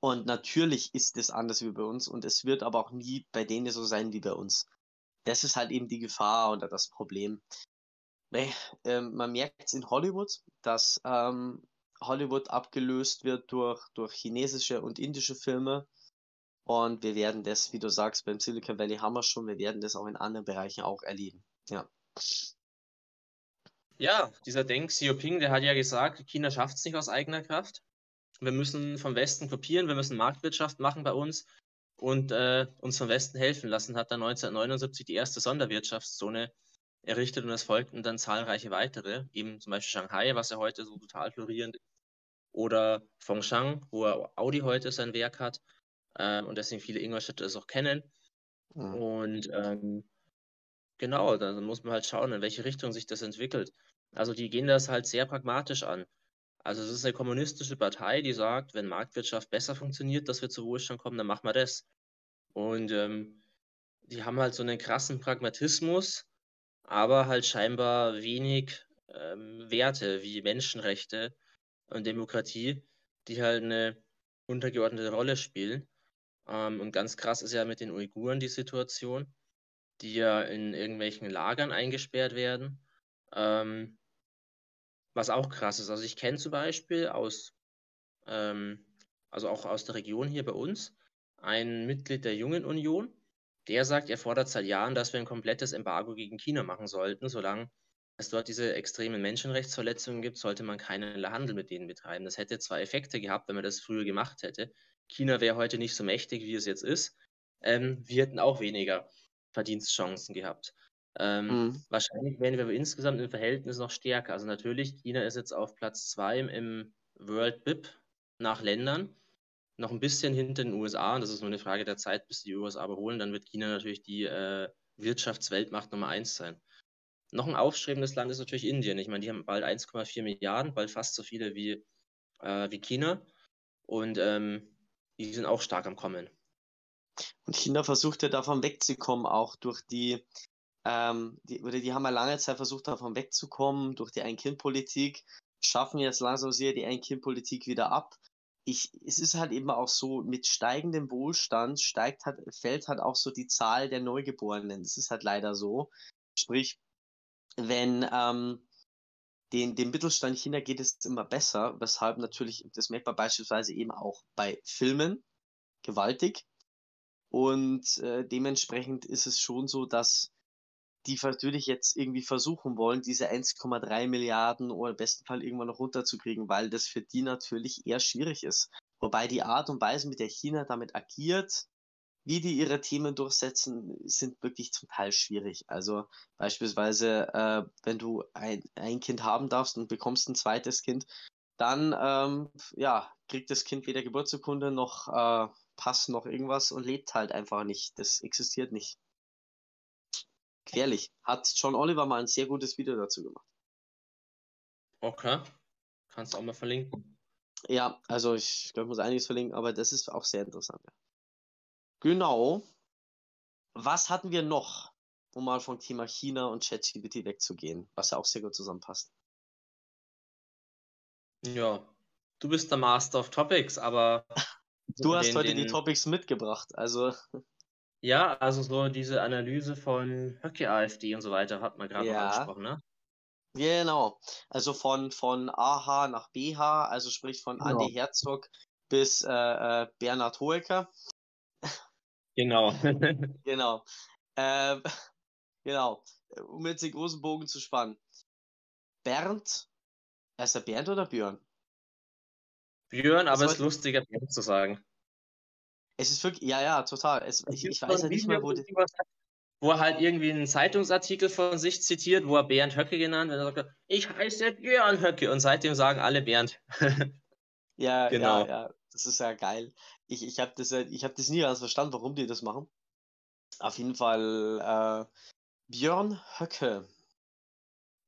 Und natürlich ist es anders wie bei uns und es wird aber auch nie bei denen so sein wie bei uns. Das ist halt eben die Gefahr oder das Problem. Ähm, man merkt es in Hollywood, dass ähm, Hollywood abgelöst wird durch, durch chinesische und indische Filme. Und wir werden das, wie du sagst, beim Silicon Valley haben wir schon, wir werden das auch in anderen Bereichen auch erleben. Ja. Ja, dieser Deng Xiaoping, der hat ja gesagt, China schafft es nicht aus eigener Kraft. Wir müssen vom Westen kopieren, wir müssen Marktwirtschaft machen bei uns und äh, uns vom Westen helfen lassen. Hat dann 1979 die erste Sonderwirtschaftszone errichtet und es folgten dann zahlreiche weitere, eben zum Beispiel Shanghai, was ja heute so total florierend ist, oder Fengshan, wo Audi heute sein Werk hat äh, und deswegen viele Ingolstädter es auch kennen. Mhm. Und ähm, genau, dann muss man halt schauen, in welche Richtung sich das entwickelt. Also die gehen das halt sehr pragmatisch an. Also es ist eine kommunistische Partei, die sagt, wenn Marktwirtschaft besser funktioniert, dass wir zu Wohlstand kommen, dann machen wir das. Und ähm, die haben halt so einen krassen Pragmatismus, aber halt scheinbar wenig ähm, Werte wie Menschenrechte und Demokratie, die halt eine untergeordnete Rolle spielen. Ähm, und ganz krass ist ja mit den Uiguren die Situation, die ja in irgendwelchen Lagern eingesperrt werden. Ähm, was auch krass ist. Also ich kenne zum Beispiel aus, ähm, also auch aus der Region hier bei uns, ein Mitglied der Jungen Union, der sagt, er fordert seit Jahren, dass wir ein komplettes Embargo gegen China machen sollten. Solange es dort diese extremen Menschenrechtsverletzungen gibt, sollte man keinen Handel mit denen betreiben. Das hätte zwei Effekte gehabt, wenn man das früher gemacht hätte. China wäre heute nicht so mächtig, wie es jetzt ist. Ähm, wir hätten auch weniger Verdienstchancen gehabt. Ähm, Mhm. Wahrscheinlich wären wir aber insgesamt im Verhältnis noch stärker. Also natürlich, China ist jetzt auf Platz 2 im World BIP nach Ländern, noch ein bisschen hinter den USA. Und das ist nur eine Frage der Zeit, bis die USA überholen. Dann wird China natürlich die äh, Wirtschaftsweltmacht Nummer 1 sein. Noch ein aufstrebendes Land ist natürlich Indien. Ich meine, die haben bald 1,4 Milliarden, bald fast so viele wie, äh, wie China. Und ähm, die sind auch stark am Kommen. Und China versucht ja davon wegzukommen, auch durch die, ähm, die, oder die haben ja lange Zeit versucht, davon wegzukommen, durch die Ein-Kind-Politik, schaffen jetzt langsam sehr die Ein-Kind-Politik wieder ab. ich, es ist halt eben auch so, mit steigendem Wohlstand steigt halt, fällt halt auch so die Zahl der Neugeborenen. Das ist halt leider so. Sprich, wenn ähm, den, dem Mittelstand China geht es immer besser, weshalb natürlich, das merkt man beispielsweise eben auch bei Filmen gewaltig. Und äh, dementsprechend ist es schon so, dass die natürlich jetzt irgendwie versuchen wollen, diese 1,3 Milliarden oder im besten Fall irgendwann noch runterzukriegen, weil das für die natürlich eher schwierig ist. Wobei die Art und Weise, mit der China damit agiert, wie die ihre Themen durchsetzen, sind wirklich zum Teil schwierig. Also beispielsweise, äh, wenn du ein, ein Kind haben darfst und bekommst ein zweites Kind, dann ähm, ja, kriegt das Kind weder Geburtsurkunde noch äh, Pass noch irgendwas und lebt halt einfach nicht. Das existiert nicht. Querlich. Hat John Oliver mal ein sehr gutes Video dazu gemacht. Okay. Kannst du auch mal verlinken. Ja, also ich glaube, ich muss einiges verlinken, aber das ist auch sehr interessant. Ja. Genau. Was hatten wir noch, um mal vom Thema China und ChatGPT wegzugehen, was ja auch sehr gut zusammenpasst? Ja, du bist der Master of Topics, aber. du hast den, heute den... die Topics mitgebracht, also. Ja, also so diese Analyse von Höcke AfD und so weiter hat man gerade ja. angesprochen, ne? Genau. Also von, von AH nach BH, also sprich von genau. Andi Herzog bis äh, äh, Bernhard Hoeker. Genau. genau. Ähm, genau. Um jetzt den großen Bogen zu spannen. Bernd, ist er Bernd oder Björn? Björn, aber es ist lustiger, Bernd zu sagen. Es ist wirklich, ja, ja, total. Es, ich, ich weiß ja nicht mehr, wo die... Wo er halt irgendwie einen Zeitungsartikel von sich zitiert, wo er Bernd Höcke genannt hat. Und er sagt, ich heiße Björn Höcke. Und seitdem sagen alle Bernd. ja, genau. ja, ja. Das ist ja geil. Ich, ich habe das, hab das nie ganz verstanden, warum die das machen. Auf jeden Fall äh, Björn Höcke,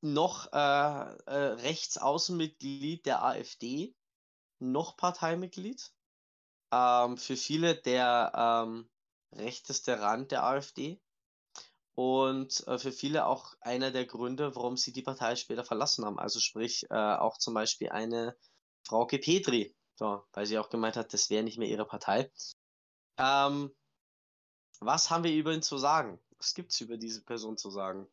noch äh, äh, Rechtsaußenmitglied der AfD, noch Parteimitglied. Ähm, für viele der ähm, rechteste Rand der AfD. Und äh, für viele auch einer der Gründe, warum sie die Partei später verlassen haben. Also sprich äh, auch zum Beispiel eine Frauke Petri, so, weil sie auch gemeint hat, das wäre nicht mehr ihre Partei. Ähm, was haben wir über ihn zu sagen? Was gibt es über diese Person zu sagen?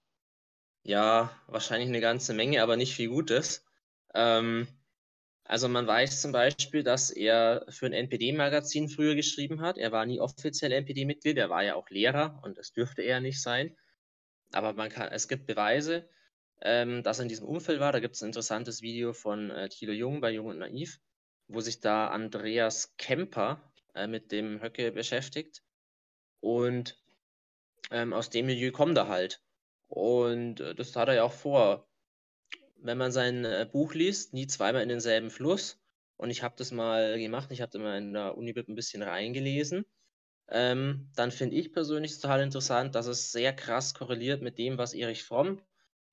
Ja, wahrscheinlich eine ganze Menge, aber nicht viel Gutes. Ähm, also man weiß zum Beispiel, dass er für ein NPD-Magazin früher geschrieben hat. Er war nie offiziell NPD-Mitglied, er war ja auch Lehrer und das dürfte er nicht sein. Aber man kann, es gibt Beweise, ähm, dass er in diesem Umfeld war. Da gibt es ein interessantes Video von äh, Thilo Jung bei Jung und Naiv wo sich da Andreas Kemper äh, mit dem Höcke beschäftigt. Und ähm, aus dem Milieu kommt er halt. Und äh, das hat er ja auch vor. Wenn man sein äh, Buch liest, nie zweimal in denselben Fluss. Und ich habe das mal gemacht, ich habe da mal in der Unibib ein bisschen reingelesen. Ähm, dann finde ich persönlich total interessant, dass es sehr krass korreliert mit dem, was Erich Fromm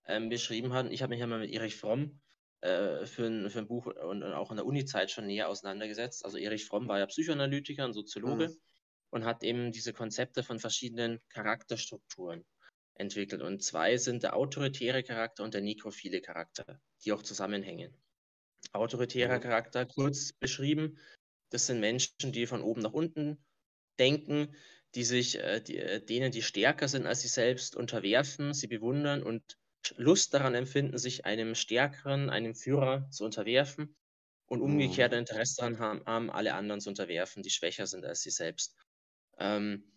ähm, beschrieben hat. Ich habe mich ja mal mit Erich Fromm äh, für, ein, für ein Buch und, auch in der Uni-Zeit schon näher auseinandergesetzt. Also Erich Fromm war ja Psychoanalytiker und Soziologe mhm. und hat eben diese Konzepte von verschiedenen Charakterstrukturen entwickelt. Und zwei sind der autoritäre Charakter und der nekrophile Charakter, die auch zusammenhängen. Autoritärer mhm. Charakter, kurz beschrieben, das sind Menschen, die von oben nach unten denken, die sich äh, die, äh, denen, die stärker sind als sie selbst, unterwerfen, sie bewundern und Lust daran empfinden, sich einem Stärkeren, einem Führer zu unterwerfen und umgekehrt ein Interesse daran haben, haben, alle anderen zu unterwerfen, die schwächer sind als sie selbst. Ähm,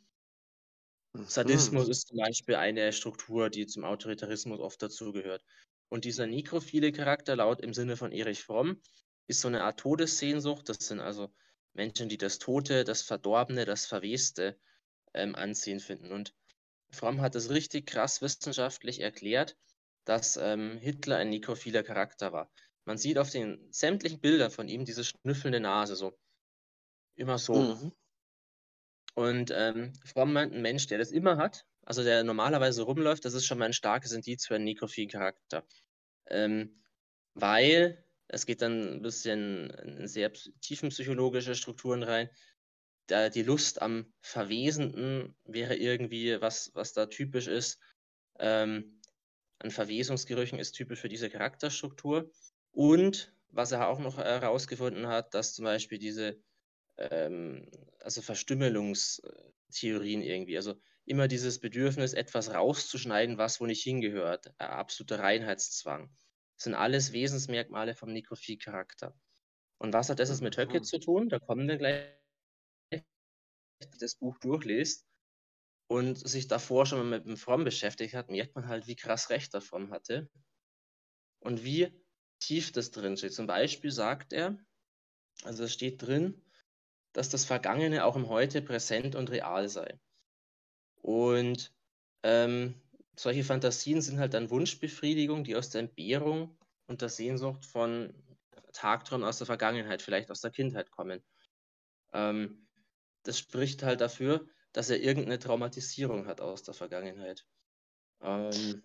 Sadismus ist zum Beispiel eine Struktur, die zum Autoritarismus oft dazugehört. Und dieser nekrophile Charakter, laut im Sinne von Erich Fromm, ist so eine Art Todessehnsucht. Das sind also Menschen, die das Tote, das Verdorbene, das Verweste ähm, anziehen finden. Und Fromm hat das richtig krass wissenschaftlich erklärt dass ähm, Hitler ein nekrophiler Charakter war. Man sieht auf den sämtlichen Bildern von ihm diese schnüffelnde Nase so. Immer so. Mhm. Und ähm, Fromm meint, ein Mensch, der das immer hat, also der normalerweise rumläuft, das ist schon mal ein starkes Indiz für einen nekrophilen Charakter. Ähm, weil es geht dann ein bisschen in sehr tiefenpsychologische Strukturen rein. Da die Lust am Verwesenden wäre irgendwie was, was da typisch ist. Ähm, an Verwesungsgerüchen ist typisch für diese Charakterstruktur. Und was er auch noch herausgefunden hat, dass zum Beispiel diese ähm, also Verstümmelungstheorien irgendwie, also immer dieses Bedürfnis, etwas rauszuschneiden, was wo nicht hingehört, äh, absoluter Reinheitszwang, das sind alles Wesensmerkmale vom Nekrophilie-Charakter. Und was hat das jetzt mit Höcke zu tun? Da kommen wir gleich, das Buch durchliest und sich davor schon mal mit dem Fromm beschäftigt hat, merkt man halt, wie krass recht der Fromm hatte und wie tief das drin steht. Zum Beispiel sagt er, also es steht drin, dass das Vergangene auch im Heute präsent und real sei. Und ähm, solche Fantasien sind halt dann Wunschbefriedigung, die aus der Entbehrung und der Sehnsucht von Tagträumen aus der Vergangenheit, vielleicht aus der Kindheit kommen. Ähm, das spricht halt dafür, dass er irgendeine Traumatisierung hat aus der Vergangenheit. Ähm,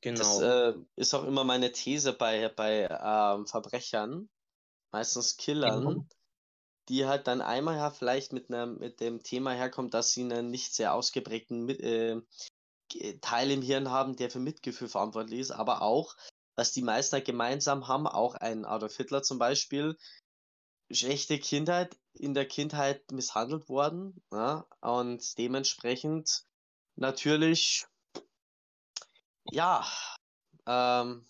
genau. Das äh, ist auch immer meine These bei, bei ähm, Verbrechern, meistens Killern, genau. Die halt dann einmal ja vielleicht mit, einer, mit dem Thema herkommt, dass sie einen nicht sehr ausgeprägten äh, Teil im Hirn haben, der für Mitgefühl verantwortlich ist, aber auch, was die Meister gemeinsam haben, auch ein Adolf Hitler zum Beispiel, schlechte Kindheit, in der Kindheit misshandelt worden ja, und dementsprechend natürlich, ja, ähm,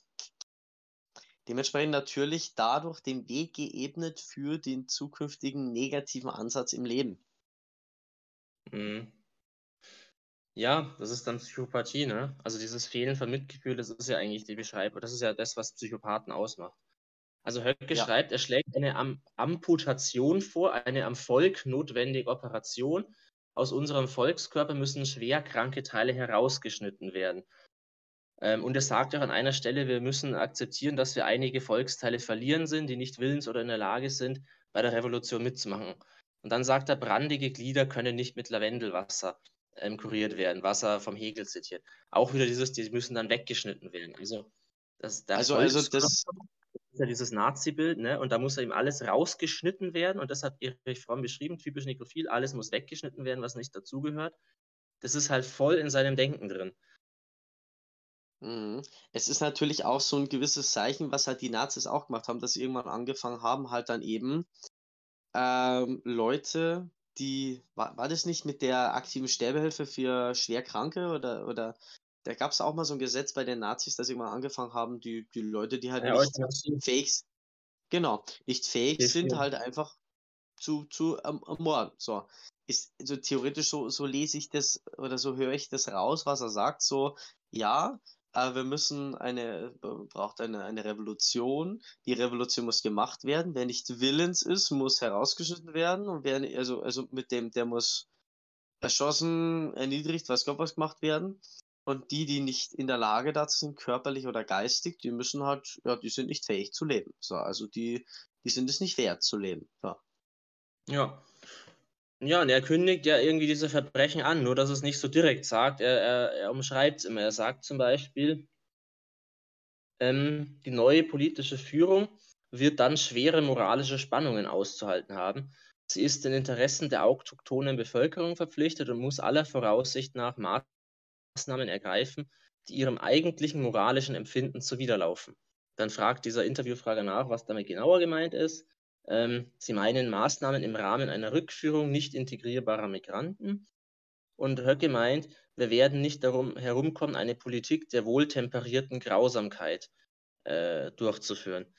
dementsprechend natürlich dadurch den Weg geebnet für den zukünftigen negativen Ansatz im Leben. Mhm. Ja, das ist dann Psychopathie, ne? Also dieses Fehlen von Mitgefühl, das ist ja eigentlich die Beschreibung, das ist ja das, was Psychopathen ausmacht. Also Höcke ja. schreibt, er schlägt eine Am Amputation vor, eine am Volk notwendige Operation. Aus unserem Volkskörper müssen schwer kranke Teile herausgeschnitten werden. Ähm, und er sagt auch an einer Stelle, wir müssen akzeptieren, dass wir einige Volksteile verlieren sind, die nicht willens oder in der Lage sind, bei der Revolution mitzumachen. Und dann sagt er, brandige Glieder können nicht mit Lavendelwasser ähm, kuriert werden, was er vom Hegel zitiert. Auch wieder dieses, die müssen dann weggeschnitten werden. Also, das, also, also das ist ja dieses Nazi-Bild, ne? Und da muss eben alles rausgeschnitten werden. Und das hat Erich Fromm beschrieben, typisch nekrophil, alles muss weggeschnitten werden, was nicht dazugehört. Das ist halt voll in seinem Denken drin. Mhm. Es ist natürlich auch so ein gewisses Zeichen, was halt die Nazis auch gemacht haben, dass sie irgendwann angefangen haben, halt dann eben ähm, Leute die, war, war das nicht mit der aktiven Sterbehilfe für Schwerkranke oder, oder da gab es auch mal so ein Gesetz bei den Nazis, dass sie mal angefangen haben, die, die Leute, die halt ja, nicht fähig genau, nicht fähig sind, halt einfach zu, zu ähm, ermorden. So. Ist, also theoretisch so, so lese ich das oder so höre ich das raus, was er sagt. So, ja, aber wir müssen eine, braucht eine, eine Revolution. Die Revolution muss gemacht werden. Wer nicht willens ist, muss herausgeschnitten werden. Und wer, also, also mit dem, der muss erschossen, erniedrigt, was Gott was gemacht werden. Und die, die nicht in der Lage dazu sind, körperlich oder geistig, die müssen halt, ja, die sind nicht fähig zu leben. So, also die, die sind es nicht wert zu leben. So. Ja. Ja, und er kündigt ja irgendwie diese Verbrechen an, nur dass es nicht so direkt sagt. Er, er, er umschreibt es immer. Er sagt zum Beispiel, ähm, die neue politische Führung wird dann schwere moralische Spannungen auszuhalten haben. Sie ist den Interessen der autochthonen Bevölkerung verpflichtet und muss aller Voraussicht nach Maßnahmen ergreifen, die ihrem eigentlichen moralischen Empfinden zuwiderlaufen. Dann fragt dieser Interviewfrager nach, was damit genauer gemeint ist. Ähm, sie meinen Maßnahmen im Rahmen einer Rückführung nicht integrierbarer Migranten. Und Höcke meint, wir werden nicht darum herumkommen, eine Politik der wohltemperierten Grausamkeit äh, durchzuführen.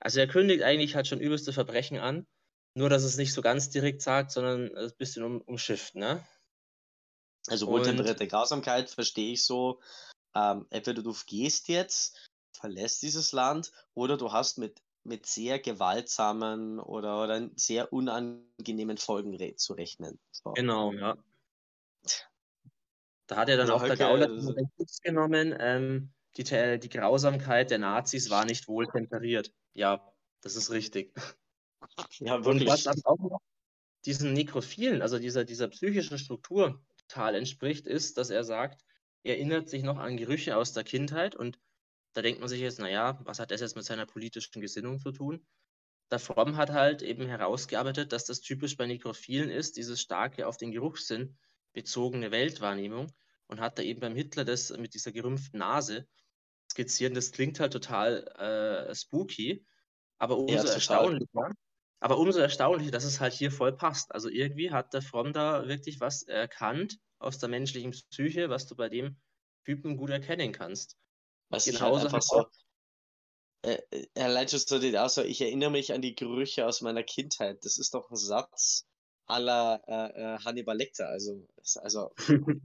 Also er kündigt eigentlich halt schon übelste Verbrechen an, nur dass es nicht so ganz direkt sagt, sondern ein bisschen um, umschifft, ne? Also wohltemperierte Grausamkeit verstehe ich so, ähm, entweder du gehst jetzt, verlässt dieses Land oder du hast mit mit sehr gewaltsamen oder, oder sehr unangenehmen Folgen zu rechnen. So. Genau, ja. Da hat er dann also auch der Gauler den Schutz genommen, ähm, die, die Grausamkeit der Nazis war nicht wohl temperiert. Ja, das ist richtig. Ja, wirklich. Und was auch noch diesen Nekrophilen, also dieser, dieser psychischen Struktur total entspricht, ist, dass er sagt, er erinnert sich noch an Gerüche aus der Kindheit und da denkt man sich jetzt, naja, was hat das jetzt mit seiner politischen Gesinnung zu tun? Der Fromm hat halt eben herausgearbeitet, dass das typisch bei Nekrophilen ist, dieses starke auf den Geruchssinn bezogene Weltwahrnehmung und hat da eben beim Hitler das mit dieser gerümpften Nase skizziert. Das klingt halt total äh, spooky, Aber umso Ja, erstaunlicher, aber umso erstaunlicher, dass es halt hier voll passt. Also irgendwie hat der Fromm da wirklich was erkannt aus der menschlichen Psyche, was du bei dem Typen gut erkennen kannst. Was ich halt einfach so. Äh, äh, allein schon so, die- also ich erinnere mich an die Gerüche aus meiner Kindheit. Das ist doch ein Satz la äh, äh, Hannibal Lecter. Also, also,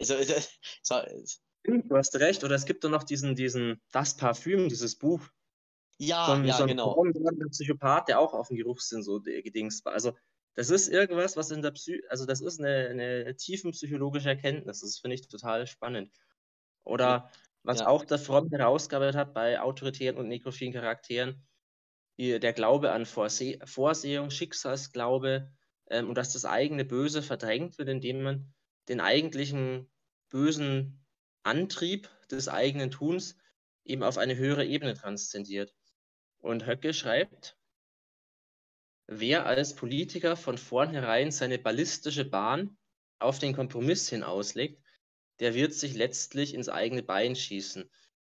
also, äh, so, äh, Du hast recht, oder es gibt doch noch diesen, diesen, das Parfüm, dieses Buch ja, von ja, so genau. verborgenen Psychopath, der auch auf den Geruchssinn so gedingst war. Also, das ist irgendwas, was in der Psy, also das ist eine, eine tiefenpsychologische Erkenntnis. Das finde ich total spannend. Oder was Ja. auch der Fromm herausgearbeitet hat bei autoritären und nekrophilen Charakteren, der Glaube an Vorse Vorsehung, Schicksalsglaube ähm, und dass das eigene Böse verdrängt wird, indem man den eigentlichen bösen Antrieb des eigenen Tuns eben auf eine höhere Ebene transzendiert. Und Höcke schreibt, wer als Politiker von vornherein seine ballistische Bahn auf den Kompromiss hin auslegt, der wird sich letztlich ins eigene Bein schießen.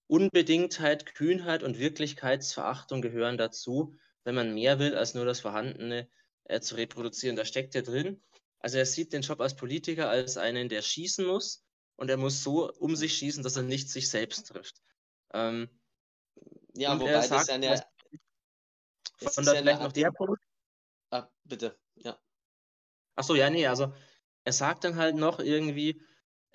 Unbedingtheit, Kühnheit und Wirklichkeitsverachtung gehören dazu, wenn man mehr will, als nur das Vorhandene äh, zu reproduzieren. Da steckt er drin. Also er sieht den Job als Politiker als einen, der schießen muss und er muss so um sich schießen, dass er nicht sich selbst trifft. Ähm, Ja, wobei er das sagt, ja eine. es von da vielleicht noch der Punkt. Ah, bitte. Ja. Ach so, ja, nee, also er sagt dann halt noch irgendwie,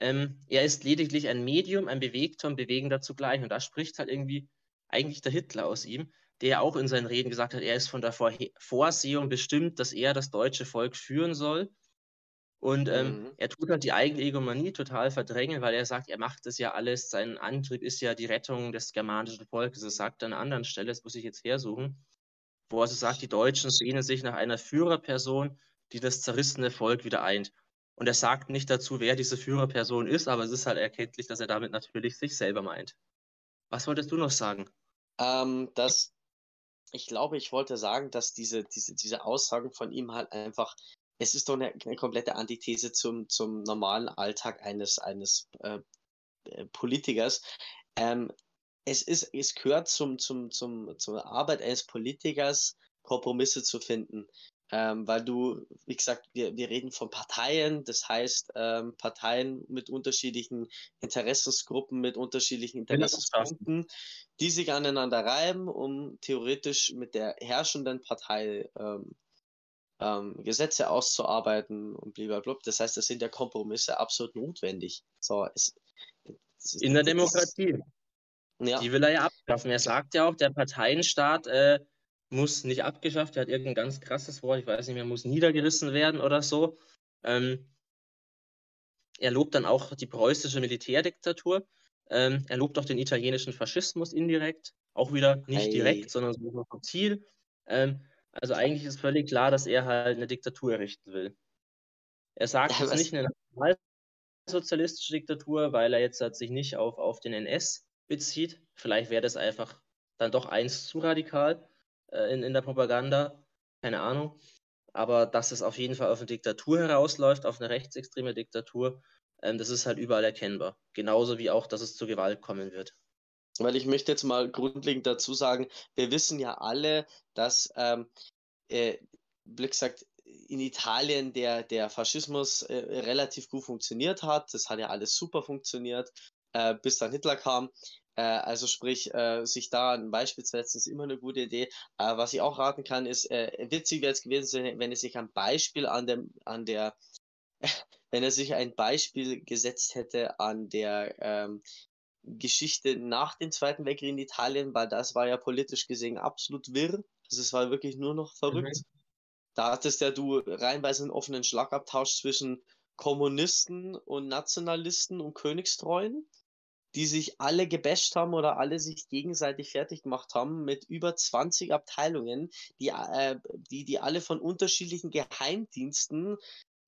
ähm, er ist lediglich ein Medium, ein Bewegter und Bewegender zugleich. Und da spricht halt irgendwie eigentlich der Hitler aus ihm, der auch in seinen Reden gesagt hat, er ist von der Vorhe Vorsehung bestimmt, dass er das deutsche Volk führen soll. Und ähm, Mhm. er tut halt die eigene Egomanie total verdrängen, weil er sagt, er macht das ja alles, sein Antrieb ist ja die Rettung des germanischen Volkes. Das sagt er an einer anderen Stelle, das muss ich jetzt hersuchen, wo er also sagt, die Deutschen sehnen sich nach einer Führerperson, die das zerrissene Volk wieder eint. Und er sagt nicht dazu, wer diese Führerperson ist, aber es ist halt erkenntlich, dass er damit natürlich sich selber meint. Was wolltest du noch sagen? Ähm, dass ich glaube, ich wollte sagen, dass diese, diese, diese Aussagen von ihm halt einfach, es ist doch eine, eine komplette Antithese zum, zum normalen Alltag eines, eines äh, äh, Politikers. Ähm, es ist, es gehört zum, zum, zum, zur Arbeit eines Politikers, Kompromisse zu finden. Ähm, weil du, wie gesagt, wir, wir reden von Parteien, das heißt ähm, Parteien mit unterschiedlichen Interessensgruppen, mit unterschiedlichen Interessenspunkten, die sich aneinander reiben, um theoretisch mit der herrschenden Partei ähm, ähm, Gesetze auszuarbeiten und blablabla. Das heißt, das sind ja Kompromisse absolut notwendig. So, es, es In der Demokratie. Ja, Die will er ja abschaffen. Er sagt ja auch, der Parteienstaat äh, muss nicht abgeschafft, er hat irgendein ganz krasses Wort, ich weiß nicht mehr, muss niedergerissen werden oder so. Ähm, er lobt dann auch die preußische Militärdiktatur. Ähm, er lobt auch den italienischen Faschismus indirekt. Auch wieder nicht Ei. direkt, sondern so subtil. Ähm, also eigentlich ist völlig klar, dass er halt eine Diktatur errichten will. Er sagt Ja, jetzt was- nicht eine nationalsozialistische Diktatur, weil er jetzt halt sich nicht auf, auf den NS bezieht. Vielleicht wäre das einfach dann doch eins zu radikal äh, in, in der Propaganda. Keine Ahnung. Aber dass es auf jeden Fall auf eine Diktatur herausläuft, auf eine rechtsextreme Diktatur, ähm, das ist halt überall erkennbar. Genauso wie auch, dass es zu Gewalt kommen wird. weil ich möchte jetzt mal grundlegend dazu sagen, wir wissen ja alle, dass, ähm, äh, sagt, in Italien der, der Faschismus äh, relativ gut funktioniert hat. Das hat ja alles super funktioniert, äh, bis dann Hitler kam. Äh, also sprich, äh, sich da ein Beispiel zu setzen, ist immer eine gute Idee. Äh, was ich auch raten kann, ist, äh, witzig wäre es gewesen, wenn es sich ein Beispiel an dem, an der, wenn er sich ein Beispiel gesetzt hätte an der ähm, Geschichte nach dem Zweiten Weltkrieg in Italien, weil das war ja politisch gesehen absolut wirr. Also es war wirklich nur noch verrückt. Da hattest ja du reinweise einen offenen Schlagabtausch zwischen Kommunisten und Nationalisten und Königstreuen, die sich alle gebasht haben oder alle sich gegenseitig fertig gemacht haben mit über 20 Abteilungen, die, äh, die, die alle von unterschiedlichen Geheimdiensten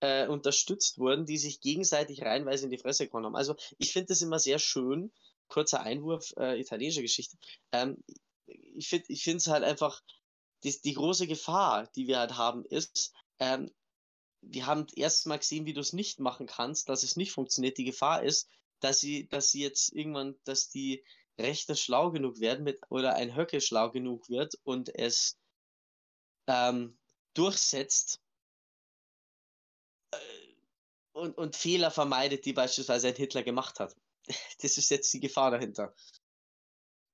äh, unterstützt wurden, die sich gegenseitig reinweise in die Fresse gehauen haben. Also ich finde das immer sehr schön. Kurzer Einwurf, äh, italienische Geschichte. Ähm, ich finde ich es halt einfach, die, die große Gefahr, die wir halt haben, ist, ähm, wir haben erst mal gesehen, wie du es nicht machen kannst, dass es nicht funktioniert. Die Gefahr ist, dass sie, dass sie jetzt irgendwann, dass die Rechner schlau genug werden mit, oder ein Höcke schlau genug wird und es ähm, durchsetzt äh, und, und Fehler vermeidet, die beispielsweise ein Hitler gemacht hat. Das ist jetzt die Gefahr dahinter.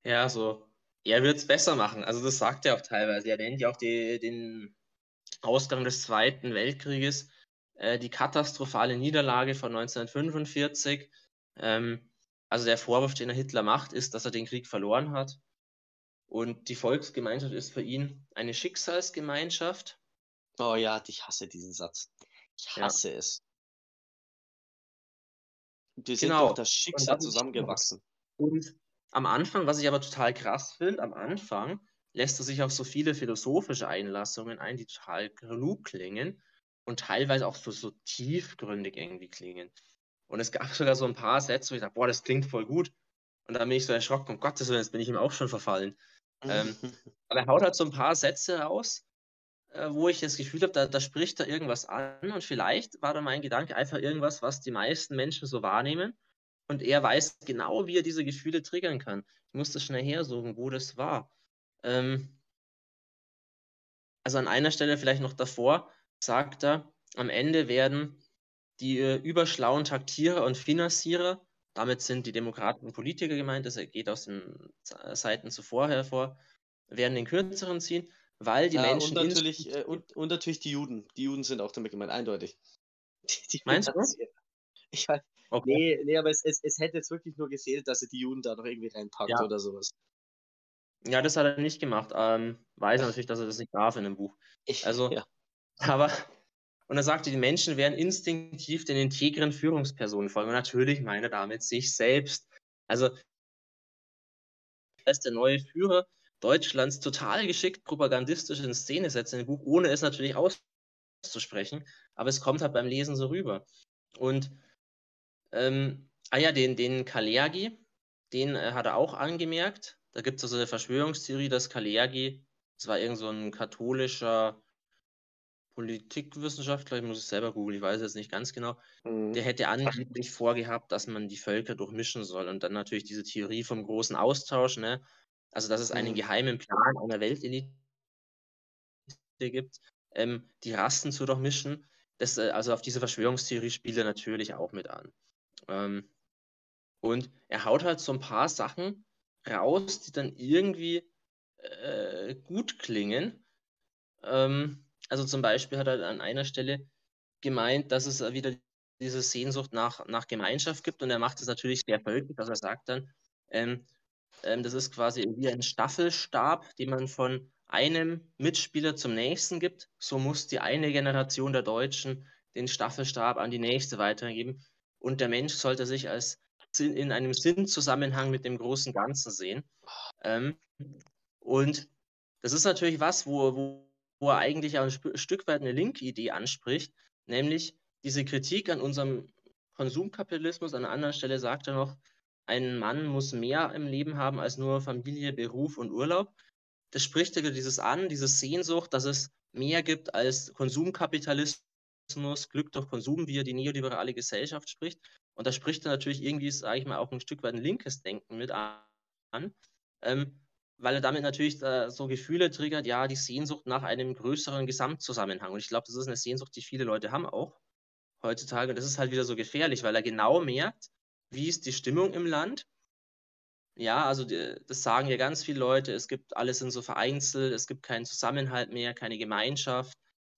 Ja, so. Er wird es besser machen. Also das sagt er auch teilweise. Er nennt ja auch die, den Ausgang des Zweiten Weltkrieges äh, die katastrophale Niederlage von 1945. Ähm, also der Vorwurf, den er Hitler macht, ist, dass er den Krieg verloren hat. Und die Volksgemeinschaft ist für ihn eine Schicksalsgemeinschaft. Oh ja, ich hasse diesen Satz. Ich hasse ja. es. Wir sind genau. durch das Schicksal zusammengewachsen. Und am Anfang, was ich aber total krass finde, am Anfang lässt er sich auf so viele philosophische Einlassungen ein, die total klug klingen und teilweise auch so, so tiefgründig irgendwie klingen. Und es gab sogar so ein paar Sätze, wo ich dachte, boah, das klingt voll gut. Und dann bin ich so erschrocken, um Gottes Willen, jetzt bin ich ihm auch schon verfallen. ähm, aber er haut halt so ein paar Sätze raus, äh, wo ich das Gefühl habe, da, da spricht er irgendwas an und vielleicht war da mein Gedanke einfach irgendwas, was die meisten Menschen so wahrnehmen und er weiß genau, wie er diese Gefühle triggern kann. Ich muss das schnell hersuchen, wo das war. Ähm, also an einer Stelle vielleicht noch davor sagt er, am Ende werden die äh, überschlauen Taktierer und Finanzierer, damit sind die Demokraten und Politiker gemeint, das geht aus den Seiten zuvor hervor, werden den kürzeren ziehen weil die ja, Menschen. Und natürlich, äh, und, und, natürlich die Juden. Die Juden sind auch damit gemeint, eindeutig. Die, Meinst du? Ich weiß. Okay. Nee, nee, aber es, es, es hätte jetzt wirklich nur gezählt, dass er die Juden da noch irgendwie reinpackt ja. oder sowas. Ja, das hat er nicht gemacht. Ähm, weiß natürlich, dass er das nicht darf in dem Buch. Also, ja. aber. Und er sagte, die Menschen werden instinktiv den integren Führungspersonen folgen. Und natürlich meine damit sich selbst. Also, als der neue Führer Deutschlands total geschickt propagandistisch in Szene setzen im Buch, ohne es natürlich auszusprechen. Aber es kommt halt beim Lesen so rüber. Und ähm, ah ja, den, den Kalergi, den äh, hat er auch angemerkt. Da gibt es also eine Verschwörungstheorie, dass Kalergi, das war irgend so ein katholischer Politikwissenschaftler, ich muss es selber googeln, ich weiß jetzt nicht ganz genau, mhm. der hätte angeblich vorgehabt, dass man die Völker durchmischen soll und dann natürlich diese Theorie vom großen Austausch, ne? Also, dass es einen mhm. geheimen Plan einer Weltelite gibt, ähm, die Rassen zu durchmischen. Das, äh, also auf diese Verschwörungstheorie spielt er natürlich auch mit an. Ähm, und er haut halt so ein paar Sachen raus, die dann irgendwie äh, gut klingen. Ähm, also zum Beispiel hat er an einer Stelle gemeint, dass es wieder diese Sehnsucht nach, nach Gemeinschaft gibt und er macht es natürlich sehr deutlich, dass er sagt dann, ähm, ähm, das ist quasi wie ein Staffelstab, den man von einem Mitspieler zum nächsten gibt. So muss die eine Generation der Deutschen den Staffelstab an die nächste weitergeben. Und der Mensch sollte sich als in einem Sinnzusammenhang mit dem großen Ganzen sehen. Ähm, und das ist natürlich was, wo, wo, wo er eigentlich auch ein Stück weit eine Link-Idee anspricht, nämlich diese Kritik an unserem Konsumkapitalismus. An einer anderen Stelle sagt er noch, ein Mann muss mehr im Leben haben als nur Familie, Beruf und Urlaub. Das spricht ja dieses an, diese Sehnsucht, dass es mehr gibt als Konsumkapitalismus, Glück durch Konsum, wie er die neoliberale Gesellschaft spricht. Und da spricht er natürlich irgendwie, sage ich mal, auch ein Stück weit ein linkes Denken mit an, ähm, weil er damit natürlich so Gefühle triggert, ja, die Sehnsucht nach einem größeren Gesamtzusammenhang. Und ich glaube, das ist eine Sehnsucht, die viele Leute haben auch heutzutage. Und das ist halt wieder so gefährlich, weil er genau merkt, wie ist die Stimmung im Land? Ja, also das sagen ja ganz viele Leute, es gibt alles sind so vereinzelt, es gibt keinen Zusammenhalt mehr, keine Gemeinschaft,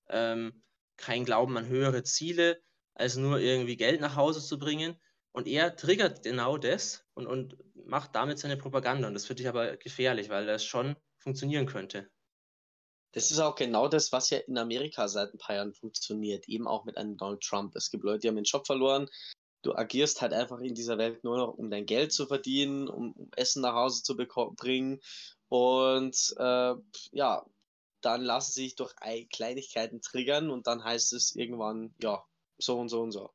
ähm, kein Glauben an höhere Ziele, als nur irgendwie Geld nach Hause zu bringen. Und er triggert genau das und, und macht damit seine Propaganda. Und das finde ich aber gefährlich, weil das schon funktionieren könnte. Das ist auch genau das, was ja in Amerika seit ein paar Jahren funktioniert, eben auch mit einem Donald Trump. Es gibt Leute, die haben den Job verloren, du agierst halt einfach in dieser Welt nur noch, um dein Geld zu verdienen, um, um Essen nach Hause zu bringen. Und äh, ja, dann lassen sich durch Kleinigkeiten triggern und dann heißt es irgendwann, ja, so und so und so.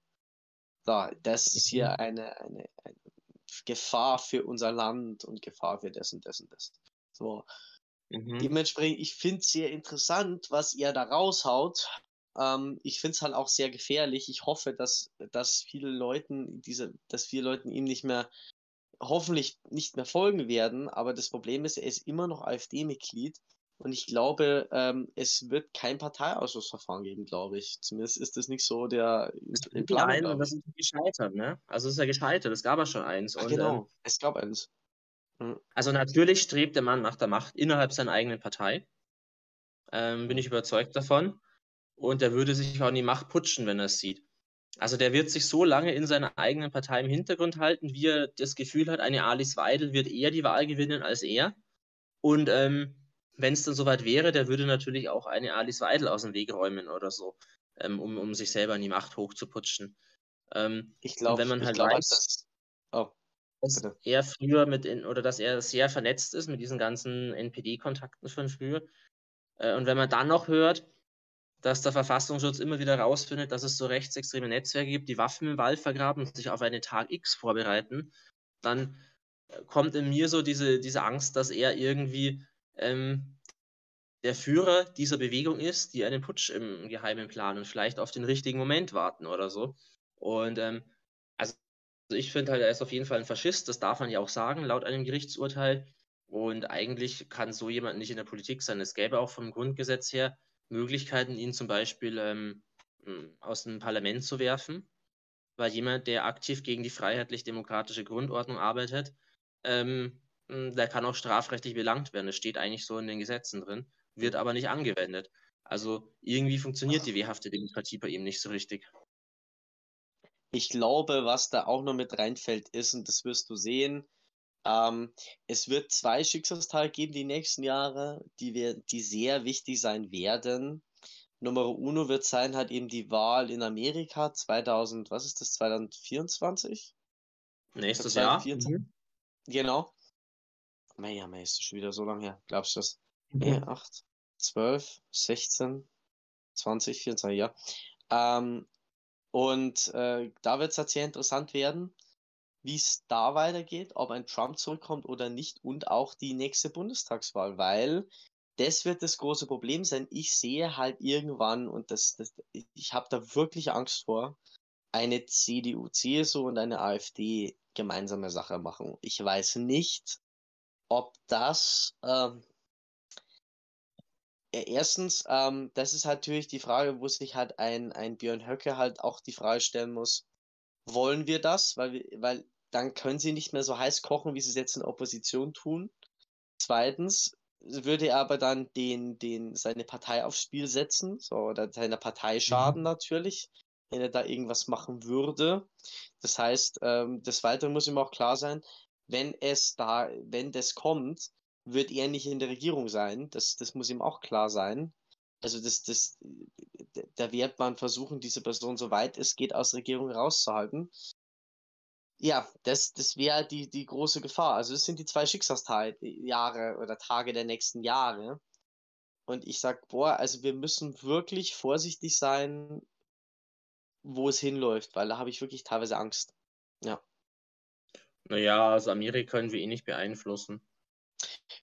Da, das ist hier mhm. eine, eine, eine Gefahr für unser Land und Gefahr für das und das und das. So. Mhm. Dementsprechend, ich finde es sehr interessant, was ihr da raushaut. Ähm, ich finde es halt auch sehr gefährlich. Ich hoffe, dass, dass viele Leuten diese, dass viele Leuten ihm nicht mehr hoffentlich nicht mehr folgen werden. Aber das Problem ist, er ist immer noch AfD-Mitglied. Und ich glaube, ähm, es wird kein Parteiausschussverfahren geben, glaube ich. Zumindest ist das nicht so der in Planung. Nein, das ist gescheitert, ne? Also es ist ja gescheitert, es gab ja schon eins. Ach, und, genau, ähm, es gab eins. Mhm. Also natürlich strebt der Mann nach der Macht innerhalb seiner eigenen Partei. Ähm, bin ich überzeugt davon. Und er würde sich auch in die Macht putschen, wenn er es sieht. Also der wird sich so lange in seiner eigenen Partei im Hintergrund halten, wie er das Gefühl hat, eine Alice Weidel wird eher die Wahl gewinnen als er. Und ähm, wenn es dann soweit wäre, der würde natürlich auch eine Alice Weidel aus dem Weg räumen oder so, ähm, um, um sich selber in die Macht hochzuputschen. Ähm, ich glaube, wenn man halt glaub, weiß, dass, oh, dass er früher mit in, oder dass er sehr vernetzt ist mit diesen ganzen NPD-Kontakten von früher. Äh, und wenn man dann noch hört, dass der Verfassungsschutz immer wieder herausfindet, dass es so rechtsextreme Netzwerke gibt, die Waffen im Wald vergraben und sich auf einen Tag X vorbereiten, dann äh, kommt in mir so diese, diese Angst, dass er irgendwie ähm, der Führer dieser Bewegung ist, die einen Putsch im Geheimen planen und vielleicht auf den richtigen Moment warten oder so. Und ähm, also ich finde halt, er ist auf jeden Fall ein Faschist, das darf man ja auch sagen, laut einem Gerichtsurteil. Und eigentlich kann so jemand nicht in der Politik sein. Es gäbe auch vom Grundgesetz her Möglichkeiten, ihn zum Beispiel ähm, aus dem Parlament zu werfen, weil jemand, der aktiv gegen die freiheitlich-demokratische Grundordnung arbeitet, ähm, hm, der kann auch strafrechtlich belangt werden. Das steht eigentlich so in den Gesetzen drin, wird aber nicht angewendet. Also irgendwie funktioniert die wehrhafte Demokratie bei ihm nicht so richtig. Ich glaube, was da auch noch mit reinfällt, ist, und das wirst du sehen, ähm, es wird zwei Schicksalstage geben die nächsten Jahre, die, wir, die sehr wichtig sein werden. Nummer uno wird sein halt eben die Wahl in Amerika 2000, was ist das, 2024? Nächstes Jahr. Mhm. Genau. Naja, Mei, ist das schon wieder so lange her. Glaubst du das? Mhm. Nee, 8, 12, 16, 20, 24, ja. Ähm, und äh, da wird es halt sehr interessant werden, wie es da weitergeht, ob ein Trump zurückkommt oder nicht und auch die nächste Bundestagswahl, weil das wird das große Problem sein. Ich sehe halt irgendwann, und das, das ich habe da wirklich Angst vor, eine CDU, CSU und eine AfD gemeinsame Sache machen. Ich weiß nicht, ob das ähm, erstens, ähm, das ist halt natürlich die Frage, wo sich halt ein, ein Björn Höcke halt auch die Frage stellen muss, wollen wir das? Weil, wir, weil dann können sie nicht mehr so heiß kochen, wie sie es jetzt in Opposition tun. Zweitens würde er aber dann den, den, seine Partei aufs Spiel setzen, so, oder seiner Partei schaden mhm. natürlich, wenn er da irgendwas machen würde. Das heißt, ähm, des Weiteren muss ihm auch klar sein, wenn es da, wenn das kommt, wird er nicht in der Regierung sein. Das, das muss ihm auch klar sein. Also das, das, da wird man versuchen, diese Person so weit es geht aus der Regierung rauszuhalten. Ja, das, das wäre die, die große Gefahr. Also das sind die zwei Schicksalsjahre oder Tage der nächsten Jahre. Und ich sag, boah, also wir müssen wirklich vorsichtig sein, wo es hinläuft, weil da habe ich wirklich teilweise Angst. Ja. Naja, also Amerika können wir eh nicht beeinflussen.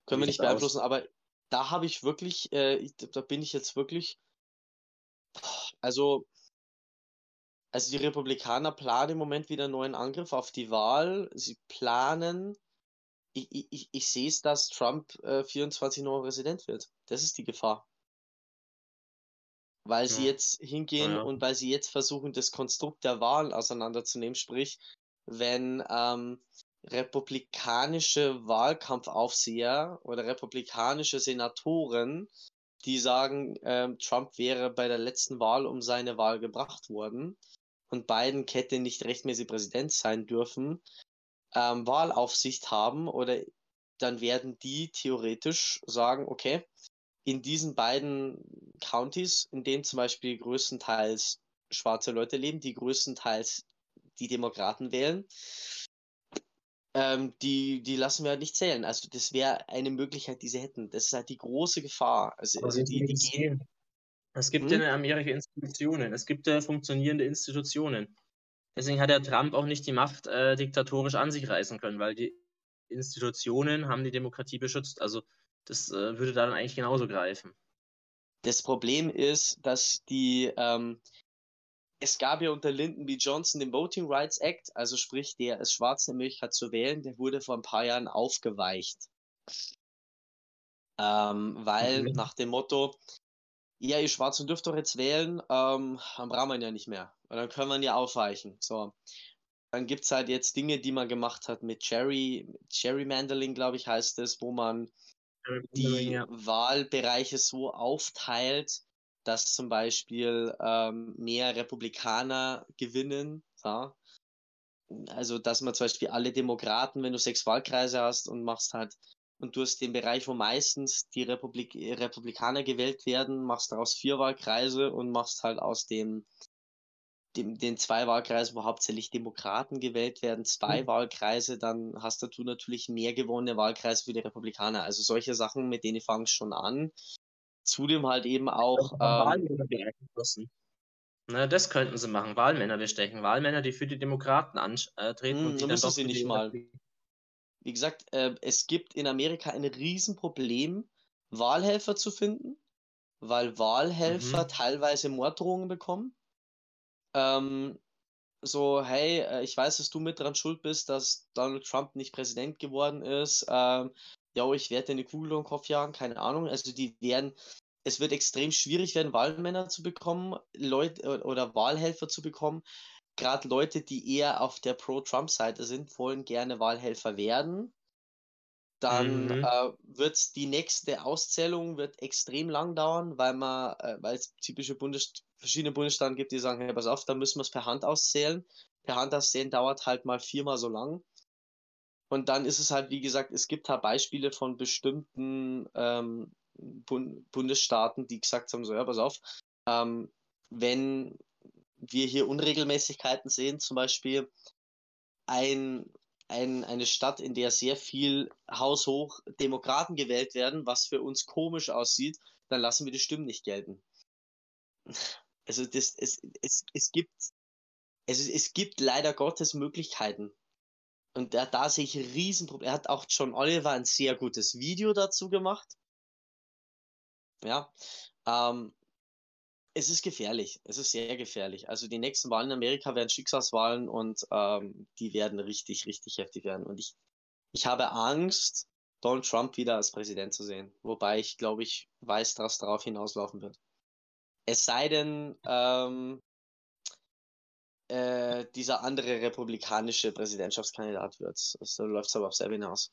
Können wir nicht beeinflussen, aus? aber da habe ich wirklich, äh, da bin ich jetzt wirklich, also, also die Republikaner planen im Moment wieder einen neuen Angriff auf die Wahl. Sie planen, ich, ich, ich sehe es, dass Trump äh, 24 neuer Präsident wird. Das ist die Gefahr. Weil ja. sie jetzt hingehen ja. und weil sie jetzt versuchen, das Konstrukt der Wahl auseinanderzunehmen, sprich, wenn ähm, republikanische Wahlkampfaufseher oder republikanische Senatoren, die sagen, ähm, Trump wäre bei der letzten Wahl um seine Wahl gebracht worden und Biden hätte nicht rechtmäßig Präsident sein dürfen, ähm, Wahlaufsicht haben oder dann werden die theoretisch sagen, okay, in diesen beiden Counties, in denen zum Beispiel größtenteils schwarze Leute leben, die größtenteils die Demokraten wählen, ähm, die, die lassen wir halt nicht zählen. Also das wäre eine Möglichkeit, die sie hätten. Das ist halt die große Gefahr. Also, also die, die gehen. Es gibt hm? ja in Amerika Institutionen, es gibt ja funktionierende Institutionen. Deswegen hat der Trump auch nicht die Macht äh, diktatorisch an sich reißen können, weil die Institutionen haben die Demokratie beschützt. Also das äh, würde dann eigentlich genauso greifen. Das Problem ist, dass die, ähm, es gab ja unter Lyndon B. Johnson den Voting Rights Act, also sprich, der es schwarz in Möglichkeit zu wählen, der wurde vor ein paar Jahren aufgeweicht. Ähm, weil Mhm. nach dem Motto, ja, ihr Schwarzen dürft doch jetzt wählen, ähm, dann brauchen wir ihn ja nicht mehr. Und dann können wir ja aufweichen. So. Dann gibt es halt jetzt Dinge, die man gemacht hat mit Cherry, Gerrymandering, glaube ich, heißt es, wo man die Ja. Wahlbereiche so aufteilt, dass zum Beispiel ähm, mehr Republikaner gewinnen. Ja? Also, dass man zum Beispiel alle Demokraten, wenn du sechs Wahlkreise hast und machst halt, und du hast den Bereich, wo meistens die Republik Republikaner gewählt werden, machst daraus vier Wahlkreise und machst halt aus dem, dem den zwei Wahlkreisen, wo hauptsächlich Demokraten gewählt werden, zwei Mhm. Wahlkreise, dann hast du natürlich mehr gewonnene Wahlkreise für die Republikaner. Also solche Sachen, mit denen fangen schon an. Zudem halt eben auch. Ähm, Wahlmänner beeinflussen. Ne, das könnten sie machen. Wahlmänner bestechen. Wahlmänner, die für die Demokraten antreten Hm, und die dann doch sie nicht mal. wie gesagt, äh, es gibt in Amerika ein Riesenproblem, Wahlhelfer zu finden, weil Wahlhelfer Mhm. teilweise Morddrohungen bekommen. Ähm, so, hey, äh, ich weiß, dass du mit dran schuld bist, dass Donald Trump nicht Präsident geworden ist. Ähm, ja, ich werde dir eine Kugel um den Kopf jagen, keine Ahnung. Also die werden, es wird extrem schwierig werden, Wahlmänner zu bekommen, Leute oder Wahlhelfer zu bekommen. Gerade Leute, die eher auf der Pro-Trump-Seite sind, wollen gerne Wahlhelfer werden. Dann Mhm. äh, wird die nächste Auszählung wird extrem lang dauern, weil man, äh, weil es typische Bundes verschiedene Bundesstaaten gibt, die sagen, hey, pass auf, da müssen wir es per Hand auszählen. Per Hand auszählen dauert halt mal viermal so lang. Und dann ist es halt, wie gesagt, es gibt halt Beispiele von bestimmten ähm, Bund Bundesstaaten, die gesagt haben, so, ja, pass auf, ähm, wenn wir hier Unregelmäßigkeiten sehen, zum Beispiel ein, ein, eine Stadt, in der sehr viel haushoch Demokraten gewählt werden, was für uns komisch aussieht, dann lassen wir die Stimmen nicht gelten. Also das, es, es, es gibt es, es gibt leider Gottes Möglichkeiten. Und da, da sehe ich ein Riesenproblem. Er hat auch John Oliver ein sehr gutes Video dazu gemacht. Ja. Ähm, es ist gefährlich. Es ist sehr gefährlich. Also die nächsten Wahlen in Amerika werden Schicksalswahlen und ähm, die werden richtig, richtig heftig werden. Und ich, ich habe Angst, Donald Trump wieder als Präsident zu sehen. Wobei ich, glaube ich, weiß, dass darauf hinauslaufen wird. Es sei denn, ähm, äh, dieser andere republikanische Präsidentschaftskandidat wird. Also läuft es aber auf selber hinaus.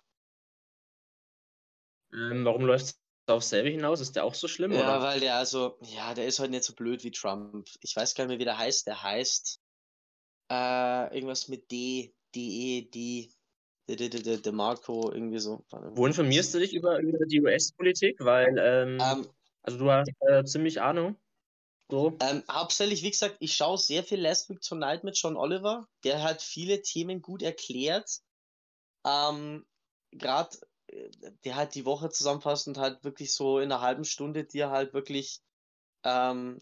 Ähm, warum läuft es auf selbe hinaus? Ist der auch so schlimm, Ja, oder? weil der also, ja, der ist halt nicht so blöd wie Trump. Ich weiß gar nicht mehr, wie der heißt. Der heißt äh, irgendwas mit D, D, E, D, D, D, D, D, D Marco, irgendwie so. Wo informierst du dich über, über die US-Politik? Weil, ähm, Ähm, also du hast äh, ziemlich Ahnung. So. Ähm, hauptsächlich, wie gesagt, ich schaue sehr viel Last Week Tonight mit John Oliver. Der hat viele Themen gut erklärt. Ähm, Gerade, der halt die Woche zusammenfasst und halt wirklich so in einer halben Stunde dir halt wirklich ähm,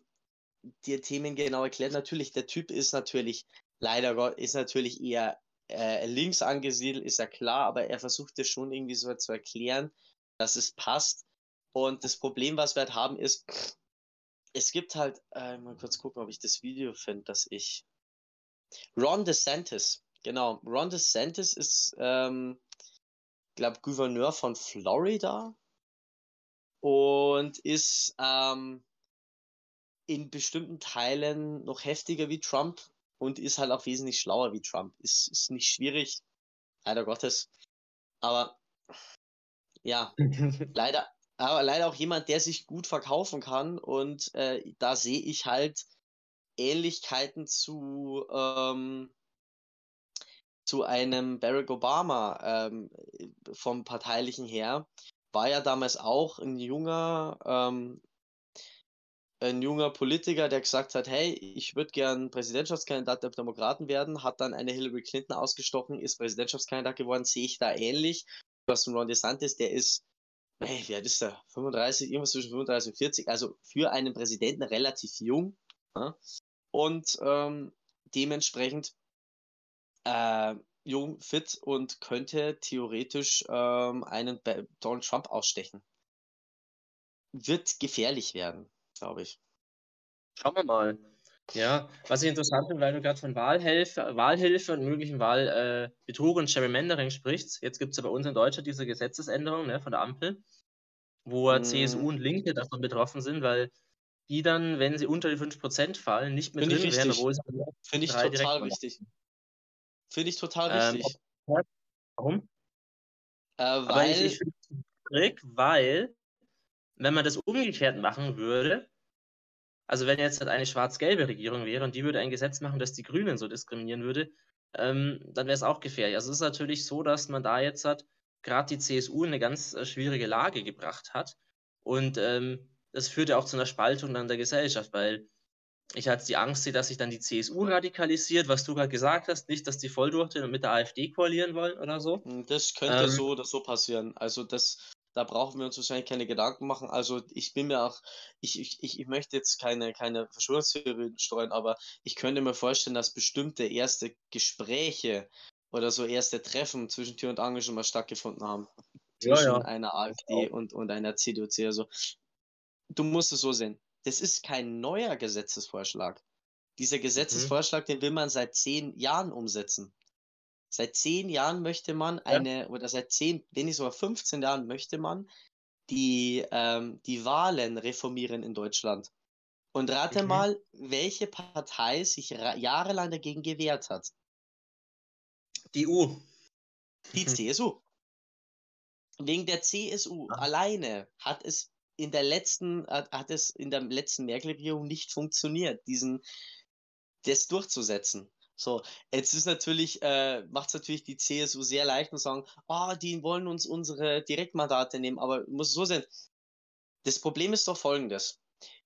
dir Themen genau erklärt. Natürlich, der Typ ist natürlich, leider Gott, ist natürlich eher äh, links angesiedelt, ist ja klar, aber er versucht dir schon irgendwie so zu erklären, dass es passt. Und das Problem, was wir halt haben, ist, es gibt halt, äh, mal kurz gucken, ob ich das Video finde, dass ich. Ron DeSantis, genau. Ron DeSantis ist, ähm, glaube Gouverneur von Florida und ist ähm, in bestimmten Teilen noch heftiger wie Trump und ist halt auch wesentlich schlauer wie Trump. Ist, ist nicht schwierig, leider Gottes. Aber ja, leider, aber leider auch jemand, der sich gut verkaufen kann. Und äh, da sehe ich halt Ähnlichkeiten zu, ähm, zu einem Barack Obama ähm, vom parteilichen her. War ja damals auch ein junger, ähm, ein junger Politiker, der gesagt hat, hey, ich würde gern Präsidentschaftskandidat der Demokraten werden, hat dann eine Hillary Clinton ausgestochen, ist Präsidentschaftskandidat geworden, sehe ich da ähnlich. Du hast einen Ron DeSantis, der ist Hey, wie alt ist der? 35, irgendwas zwischen 35 und 40, also für einen Präsidenten relativ jung. Ja? Und ähm, dementsprechend äh, jung, fit und könnte theoretisch ähm, einen Donald Trump ausstechen. Wird gefährlich werden, glaube ich. Schauen wir mal. Ja, was ich interessant finde, weil du gerade von Wahlhilfe, Wahlhilfe und möglichen Wahlbetrug äh, und Gerrymandering sprichst. Jetzt gibt es ja bei uns in Deutschland diese Gesetzesänderung ne, von der Ampel, wo mm. CSU und Linke davon betroffen sind, weil die dann, wenn sie unter die 5% fallen, nicht mehr Find drin wären, obwohl sie. Finde ich total richtig. Finde ich total ähm, richtig. Warum? Äh, weil. ich, ich finde es weil, wenn man das umgekehrt machen würde, also wenn jetzt halt eine schwarz-gelbe Regierung wäre und die würde ein Gesetz machen, das die Grünen so diskriminieren würde, ähm, dann wäre es auch gefährlich. Also es ist natürlich so, dass man da jetzt hat, gerade die CSU in eine ganz äh, schwierige Lage gebracht hat. Und ähm, das führt ja auch zu einer Spaltung dann der Gesellschaft, weil ich hatte die Angst dass sich dann die CSU radikalisiert, was du gerade gesagt hast, nicht, dass die voll und mit der AfD koalieren wollen oder so. Das könnte ähm, so oder so passieren. Also das da brauchen wir uns wahrscheinlich keine Gedanken machen. Also ich bin mir auch, ich, ich, ich möchte jetzt keine, keine Verschwörungstheorien streuen, aber ich könnte mir vorstellen, dass bestimmte erste Gespräche oder so erste Treffen zwischen Tür und Angel schon mal stattgefunden haben. Zwischen ja, ja. einer AfD und, und einer CDU, also du musst es so sehen. Das ist kein neuer Gesetzesvorschlag. Dieser mhm. Gesetzesvorschlag, mhm. den will man seit zehn Jahren umsetzen. Seit zehn Jahren möchte man eine, ja. oder seit zehn, wenn nicht sogar 15 Jahren möchte man die, ähm, die Wahlen reformieren in Deutschland. Und rate okay. mal, welche Partei sich jahrelang dagegen gewehrt hat. Die U. Die mhm. CSU. Wegen der CSU ah. alleine hat es in der letzten, hat, hat es in der letzten Merkel-Regierung nicht funktioniert, diesen, das durchzusetzen. So, jetzt ist natürlich, äh, macht es natürlich die CSU sehr leicht und sagen, ah, oh, die wollen uns unsere Direktmandate nehmen, aber muss so sein. Das Problem ist doch folgendes.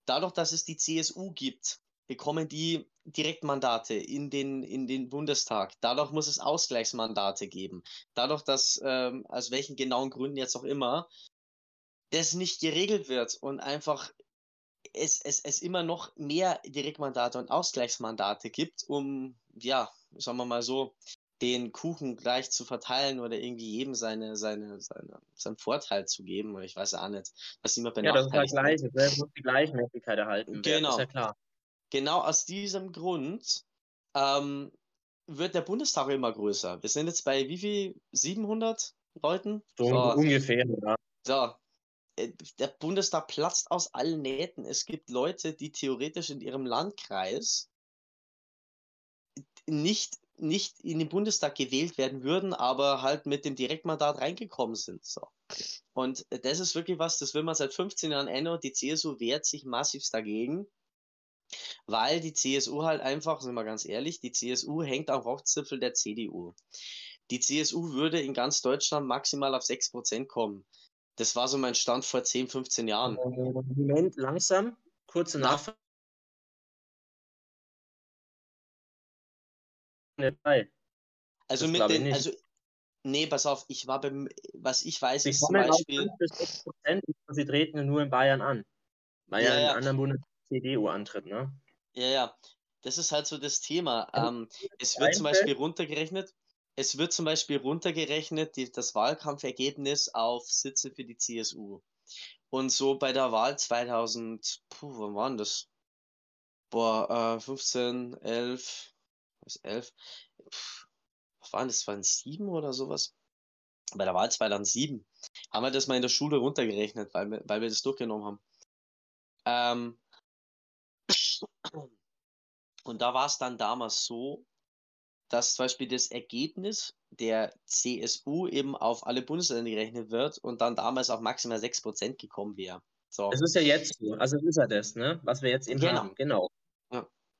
Dadurch, dass es die CSU gibt, bekommen die Direktmandate in den, in den Bundestag. Dadurch muss es Ausgleichsmandate geben. Dadurch, dass, ähm, aus welchen genauen Gründen jetzt auch immer, das nicht geregelt wird und einfach es, es, es immer noch mehr Direktmandate und Ausgleichsmandate gibt, um, ja, sagen wir mal so, den Kuchen gleich zu verteilen oder irgendwie jedem seine, seine, seine, seinen Vorteil zu geben. Oder ich weiß auch nicht, dass niemand Ja, das ist ja gleich, es muss die Gleichmäßigkeit erhalten. Genau. Ist ja klar. Genau aus diesem Grund ähm, wird der Bundestag immer größer. Wir sind jetzt bei wie viel? 700 Leuten? So, so ungefähr, ja. So, äh, der Bundestag platzt aus allen Nähten. Es gibt Leute, die theoretisch in ihrem Landkreis nicht, nicht in den Bundestag gewählt werden würden, aber halt mit dem Direktmandat reingekommen sind. So. Und das ist wirklich was, das will man seit 15 Jahren ändern. Die CSU wehrt sich massivst dagegen, weil die CSU halt einfach, sind wir ganz ehrlich, die CSU hängt am Rockzipfel der CDU. Die CSU würde in ganz Deutschland maximal auf 6% kommen. Das war so mein Stand vor 10, 15 Jahren. Moment, langsam, kurze Nachfrage. Also das mit den, also nee, pass auf, ich war beim, was ich weiß, ist zum Beispiel. sie treten nur in Bayern an. Weil ja, ja in anderen Bundesländern CDU antritt, ne? Ja, ja. Das ist halt so das Thema. Ähm, es wird zum Beispiel runtergerechnet, es wird zum Beispiel runtergerechnet, die, das Wahlkampfergebnis auf Sitze für die CSU. Und so bei der Wahl 2000, puh, wann waren das? Boah, äh, 15, 11, was, 11? Puh, was waren das? Das waren sieben oder sowas? Bei der Wahl 2007 haben wir das mal in der Schule runtergerechnet, weil wir, weil wir das durchgenommen haben. Ähm, und da war es dann damals so, dass zum Beispiel das Ergebnis der CSU eben auf alle Bundesländer gerechnet wird und dann damals auf maximal 6% gekommen wäre. So. Das ist ja jetzt so, also ist ja das, ne? was wir jetzt eben genau. haben. Genau.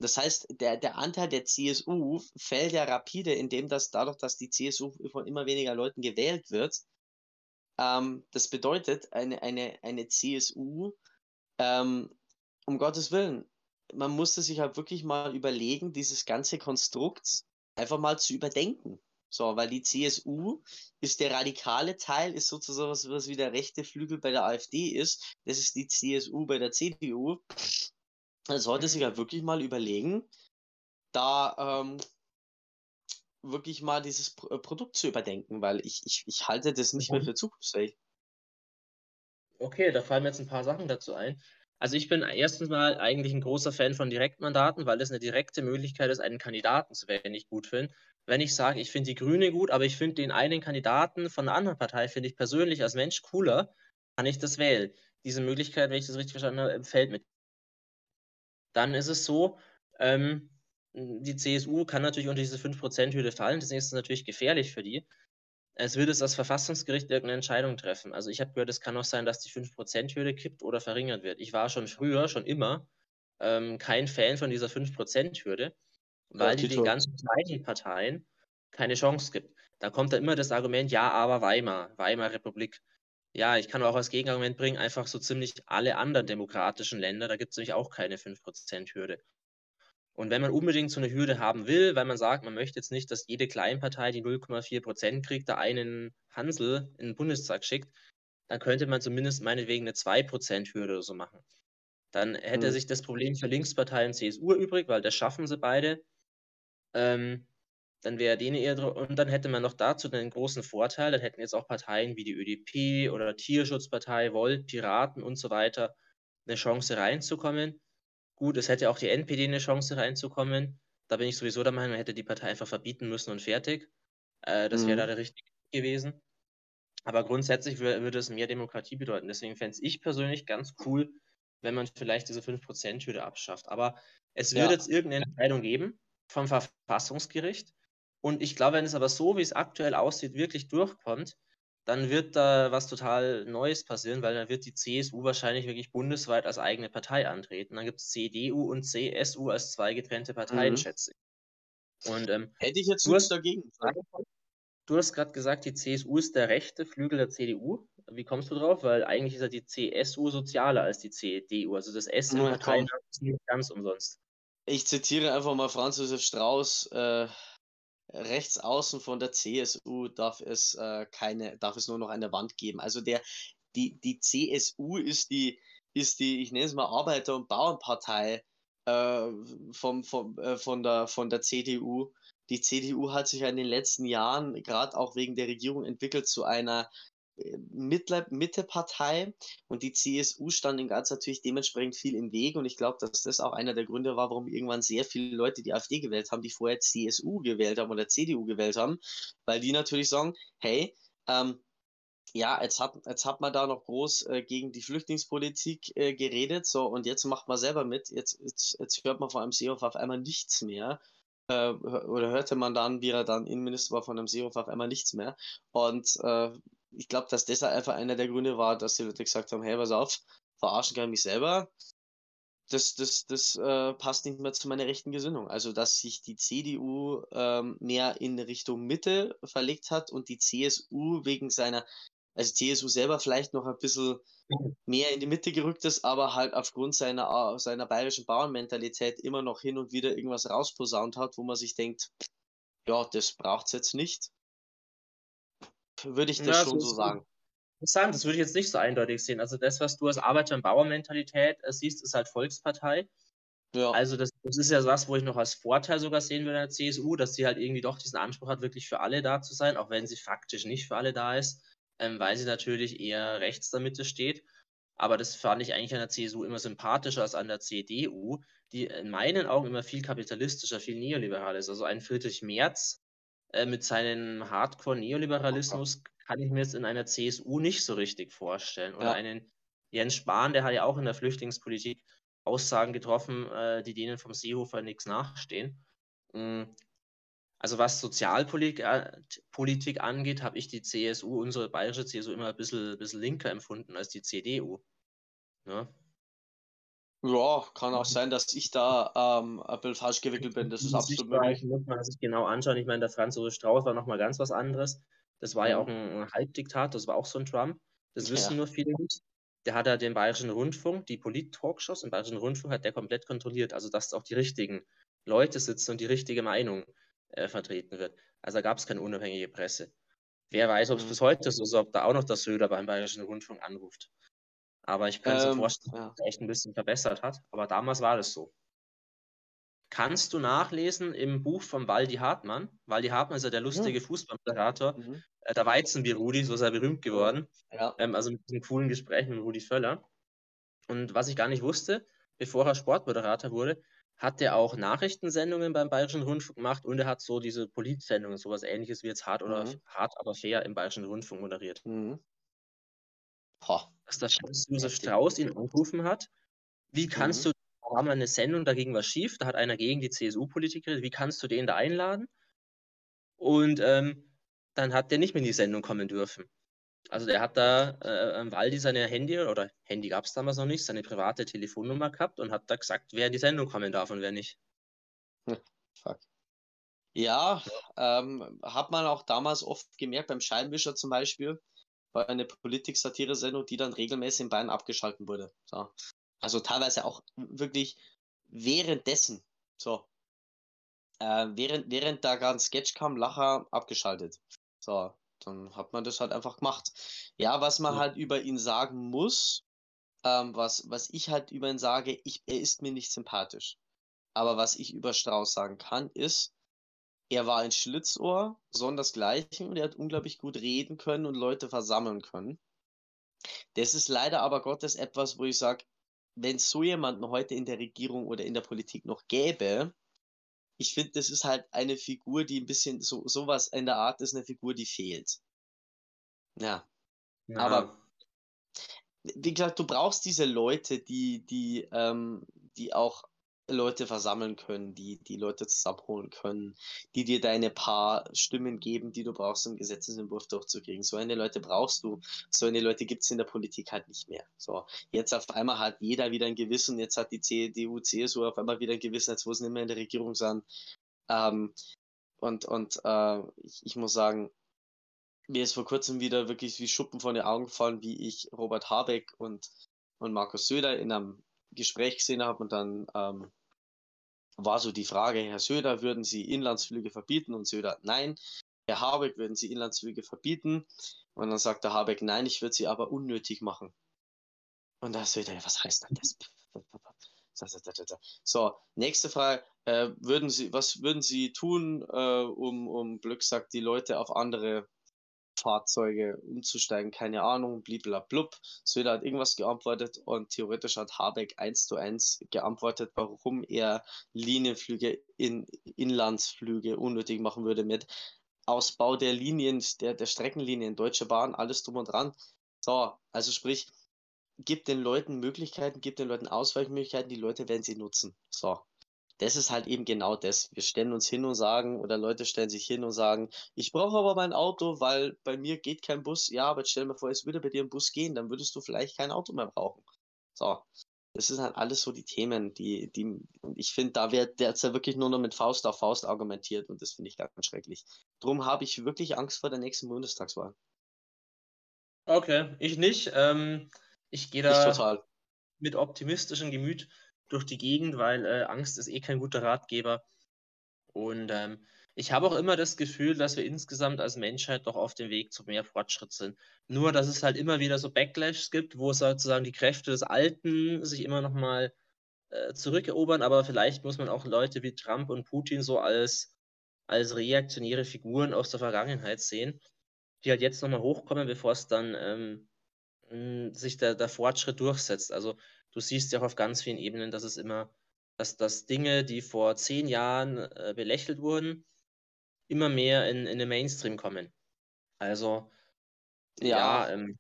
Das heißt, der, der Anteil der CSU fällt ja rapide, indem das dadurch, dass die CSU von immer weniger Leuten gewählt wird, ähm, das bedeutet, eine, eine, eine CSU, ähm, um Gottes Willen, man musste sich halt wirklich mal überlegen, dieses ganze Konstrukt einfach mal zu überdenken. So, weil die CSU ist der radikale Teil, ist sozusagen was, was wie der rechte Flügel bei der AfD ist. Das ist die CSU bei der CDU. Man sollte sich halt wirklich mal überlegen, da ähm, wirklich mal dieses Pro äh, Produkt zu überdenken, weil ich, ich, ich halte das nicht mehr mhm. für zukunftsfähig. Okay, da fallen mir jetzt ein paar Sachen dazu ein. Also ich bin erstens mal eigentlich ein großer Fan von Direktmandaten, weil das eine direkte Möglichkeit ist, einen Kandidaten zu wählen, den ich gut finde. Wenn ich sage, ich finde die Grüne gut, aber ich finde den einen Kandidaten von einer anderen Partei, finde ich persönlich als Mensch cooler, kann ich das wählen. Diese Möglichkeit, wenn ich das richtig verstanden habe, fällt mit. Dann ist es so, ähm, die CSU kann natürlich unter diese 5%-Hürde fallen, deswegen ist es natürlich gefährlich für die es wird es das Verfassungsgericht irgendeine Entscheidung treffen. Also ich habe gehört, es kann auch sein, dass die 5%-Hürde kippt oder verringert wird. Ich war schon früher, schon immer, ähm, kein Fan von dieser 5%-Hürde, weil ja, die den ganzen kleinen Parteien keine Chance gibt. Da kommt dann immer das Argument, ja, aber Weimar, Weimar Republik. Ja, ich kann auch als Gegenargument bringen, einfach so ziemlich alle anderen demokratischen Länder, da gibt es nämlich auch keine 5%-Hürde. Und wenn man unbedingt so eine Hürde haben will, weil man sagt, man möchte jetzt nicht, dass jede Kleinpartei die 0,4 Prozent kriegt, da einen Hansel in den Bundestag schickt, dann könnte man zumindest meinetwegen eine 2 Prozent Hürde oder so machen. Dann hätte hm. sich das Problem für Linksparteien CSU übrig, weil das schaffen sie beide. Ähm, dann wäre denen eher und dann hätte man noch dazu einen großen Vorteil, dann hätten jetzt auch Parteien wie die ÖDP oder Tierschutzpartei, Volt, Piraten und so weiter eine Chance reinzukommen. Gut, es hätte auch die NPD eine Chance reinzukommen. Da bin ich sowieso der Meinung, man hätte die Partei einfach verbieten müssen und fertig. Äh, das wäre mhm. da der richtige gewesen. Aber grundsätzlich würde es mehr Demokratie bedeuten. Deswegen fände ich persönlich ganz cool, wenn man vielleicht diese 5%-Hürde abschafft. Aber es ja. jetzt irgendeine Entscheidung geben vom Verfassungsgericht. Und ich glaube, wenn es aber so, wie es aktuell aussieht, wirklich durchkommt, dann wird da was total Neues passieren, weil dann wird die CSU wahrscheinlich wirklich bundesweit als eigene Partei antreten. Dann gibt es CDU und CSU als zwei getrennte Parteien, mhm. schätze ich. Und, ähm, Hätte ich jetzt nichts dagegen. Du hast gerade gesagt, die CSU ist der rechte Flügel der CDU. Wie kommst du drauf? Weil eigentlich ist ja die CSU sozialer als die CDU. Also das S im ja, Parteien ist nicht ganz umsonst. Ich zitiere einfach mal Franz Josef Strauß. Äh, rechts außen von der CSU darf es äh, keine, darf es nur noch eine Wand geben. Also der, die, die CSU ist die, ist die, ich nenne es mal Arbeiter- und Bauernpartei äh, vom, vom, äh, von, der, von der CDU. Die CDU hat sich ja in den letzten Jahren, gerade auch wegen der Regierung, entwickelt zu einer Mitte-Partei und die CSU stand dem Ganzen natürlich dementsprechend viel im Weg und ich glaube, dass das auch einer der Gründe war, warum irgendwann sehr viele Leute die AfD gewählt haben, die vorher CSU gewählt haben oder CDU gewählt haben, weil die natürlich sagen, hey, ähm, ja, jetzt hat, jetzt hat man da noch groß äh, gegen die Flüchtlingspolitik äh, geredet, so, und jetzt macht man selber mit, jetzt, jetzt, jetzt hört man vor einem Seehofer auf einmal nichts mehr äh, oder hörte man dann, wie er dann Innenminister war von einem Seehofer auf einmal nichts mehr und äh, ich glaube, dass das einfach einer der Gründe war, dass die Leute gesagt haben, hey, pass auf, verarschen kann ich mich selber. Das, das, das äh, passt nicht mehr zu meiner rechten Gesinnung. Also, dass sich die CDU ähm, mehr in Richtung Mitte verlegt hat und die CSU wegen seiner, also CSU selber vielleicht noch ein bisschen mehr in die Mitte gerückt ist, aber halt aufgrund seiner, seiner bayerischen Bauernmentalität immer noch hin und wieder irgendwas rausposaunt hat, wo man sich denkt, ja, das braucht es jetzt nicht würde ich das ja, schon so, sagen. Interessant, das würde ich jetzt nicht so eindeutig sehen. Also das, was du als Arbeiter- und Bauermentalität äh, siehst, ist halt Volkspartei. Ja. Also das, das, ist ja was, wo ich noch als Vorteil sogar sehen würde in der CSU, dass sie halt irgendwie doch diesen Anspruch hat, wirklich für alle da zu sein, auch wenn sie faktisch nicht für alle da ist, ähm, weil sie natürlich eher rechts der Mitte steht. Aber das fand ich eigentlich an der CSU immer sympathischer als an der CDU, die in meinen Augen immer viel kapitalistischer, viel neoliberaler ist. Also ein Friedrich Merz äh, mit seinem Hardcore-Neoliberalismus kann ich mir jetzt in einer CSU nicht so richtig vorstellen. Oder ja. einen Jens Spahn, der hat ja auch in der Flüchtlingspolitik Aussagen getroffen, äh, die denen vom Seehofer nichts nachstehen. Mhm. Also was Sozialpolitik äh, angeht, habe ich die CSU, unsere bayerische CSU, immer ein bisschen, bisschen linker empfunden als die CDU. Ja. Ja, kann auch sein, dass ich da ähm, ein bisschen falsch gewickelt bin. Das ist absolut möglich. Muss man sich genau anschauen. Ich meine, der Franz Josef Strauß war nochmal ganz was anderes. Das war ja auch ein, ein Halbdiktat, das war auch so ein Trump. Das wissen ja. nur viele nicht. Der hat ja den Bayerischen Rundfunk, die Polit-Talkshows im Bayerischen Rundfunk hat der komplett kontrolliert. Also, dass auch die richtigen Leute sitzen und die richtige Meinung äh, vertreten wird. Also, da gab es keine unabhängige Presse. Wer weiß, ob es mhm. bis heute so ist, ob da auch noch der Söder beim Bayerischen Rundfunk anruft. Aber ich könnte ähm, mir vorstellen, ja. dass er echt ein bisschen verbessert hat. Aber damals war das so. Kannst du nachlesen im Buch von Waldi Hartmann? Waldi Hartmann ist ja der lustige ja. Fußballmoderator. Mhm. Äh, der Weizenbier Rudi, so ist er berühmt geworden. Ja. Ähm, also mit diesem coolen Gespräch mit Rudi Völler. Und was ich gar nicht wusste, bevor er Sportmoderator wurde, hat er auch Nachrichtensendungen beim Bayerischen Rundfunk gemacht und er hat so diese Politsendungen, sowas ähnliches wie jetzt hart oder Mhm. hart aber fair im Bayerischen Rundfunk moderiert. Mhm. Boah. Dass der Josef Heftig. Strauß ihn angerufen hat. Wie kannst Mhm. du, da war mal eine Sendung, da ging was schief, da hat einer gegen die CSU-Politik geredet, wie kannst du den da einladen? Und ähm, dann hat der nicht mehr in die Sendung kommen dürfen. Also der hat da äh, am Waldi seine Handy, oder Handy gab es damals noch nicht, seine private Telefonnummer gehabt und hat da gesagt, wer in die Sendung kommen darf und wer nicht. Fuck. Ja, ähm, hat man auch damals oft gemerkt, beim Scheibenwischer zum Beispiel, war eine Politik-Satire-Sendung, die dann regelmäßig in Bayern abgeschalten wurde. So. Also teilweise auch wirklich währenddessen. So. Äh, während, während da gerade ein Sketch kam, Lacher abgeschaltet. So, dann hat man das halt einfach gemacht. Ja, was man Ja. halt über ihn sagen muss, ähm, was, was ich halt über ihn sage, ich, er ist mir nicht sympathisch. Aber was ich über Strauß sagen kann, ist, er war ein Schlitzohr, sondersgleichen und er hat unglaublich gut reden können und Leute versammeln können. Das ist leider aber Gottes etwas, wo ich sage, wenn es so jemanden heute in der Regierung oder in der Politik noch gäbe, ich finde, das ist halt eine Figur, die ein bisschen so sowas in der Art ist, eine Figur, die fehlt. Ja, Aber- wie gesagt, du brauchst diese Leute, die, die, ähm, die auch Leute versammeln können, die, die Leute zusammenholen können, die dir deine paar Stimmen geben, die du brauchst, um Gesetzesentwurf durchzukriegen. So eine Leute brauchst du. So eine Leute gibt es in der Politik halt nicht mehr. So, jetzt auf einmal hat jeder wieder ein Gewissen, jetzt hat die CDU, CSU auf einmal wieder ein Gewissen, jetzt wo sie nicht mehr in der Regierung sind. Ähm, und und äh, ich, ich muss sagen, mir ist vor kurzem wieder wirklich wie Schuppen von den Augen gefallen, wie ich Robert Habeck und, und Markus Söder in einem Gespräch gesehen habe und dann ähm, war so die Frage, Herr Söder, würden Sie Inlandsflüge verbieten? Und Söder, nein. Herr Habeck, würden Sie Inlandsflüge verbieten? Und dann sagt der Habeck, nein, ich würde sie aber unnötig machen. Und da Söder, was heißt denn das? So, nächste Frage. Äh, würden Sie, was würden Sie tun, äh, um, um Glück sagt, die Leute auf andere Fahrzeuge umzusteigen? Keine Ahnung, bliblablub. Söder hat irgendwas geantwortet und theoretisch hat Habeck eins zu eins geantwortet, warum er Linienflüge in Inlandsflüge unnötig machen würde mit Ausbau der Linien, der, der Streckenlinien, Deutsche Bahn, alles drum und dran. So, also sprich, gibt den Leuten Möglichkeiten, gibt den Leuten Ausweichmöglichkeiten, die Leute werden sie nutzen. So. Das ist halt eben genau das. Wir stellen uns hin und sagen, oder Leute stellen sich hin und sagen, ich brauche aber mein Auto, weil bei mir geht kein Bus. Ja, aber stell mal vor, es würde bei dir ein Bus gehen, dann würdest du vielleicht kein Auto mehr brauchen. So. Das sind halt alles so die Themen, die, die, und ich finde, da wird derzeit wirklich nur noch mit Faust auf Faust argumentiert und das finde ich ganz schrecklich. Drum habe ich wirklich Angst vor der nächsten Bundestagswahl. Okay, ich nicht. Ähm, ich gehe Ich da total. mit optimistischem Gemüt durch die Gegend, weil äh, Angst ist eh kein guter Ratgeber. Und ähm, ich habe auch immer das Gefühl, dass wir insgesamt als Menschheit doch auf dem Weg zu mehr Fortschritt sind. Nur, dass es halt immer wieder so Backlash gibt, wo sozusagen die Kräfte des Alten sich immer noch mal äh, zurückerobern, aber vielleicht muss man auch Leute wie Trump und Putin so als, als reaktionäre Figuren aus der Vergangenheit sehen, die halt jetzt nochmal hochkommen, bevor es dann ähm, mh, sich der, der Fortschritt durchsetzt. Also du siehst ja auch auf ganz vielen Ebenen, dass es immer, dass, dass Dinge, die vor zehn Jahren äh, belächelt wurden, immer mehr in, in den Mainstream kommen. Also, ja, Ja, ähm,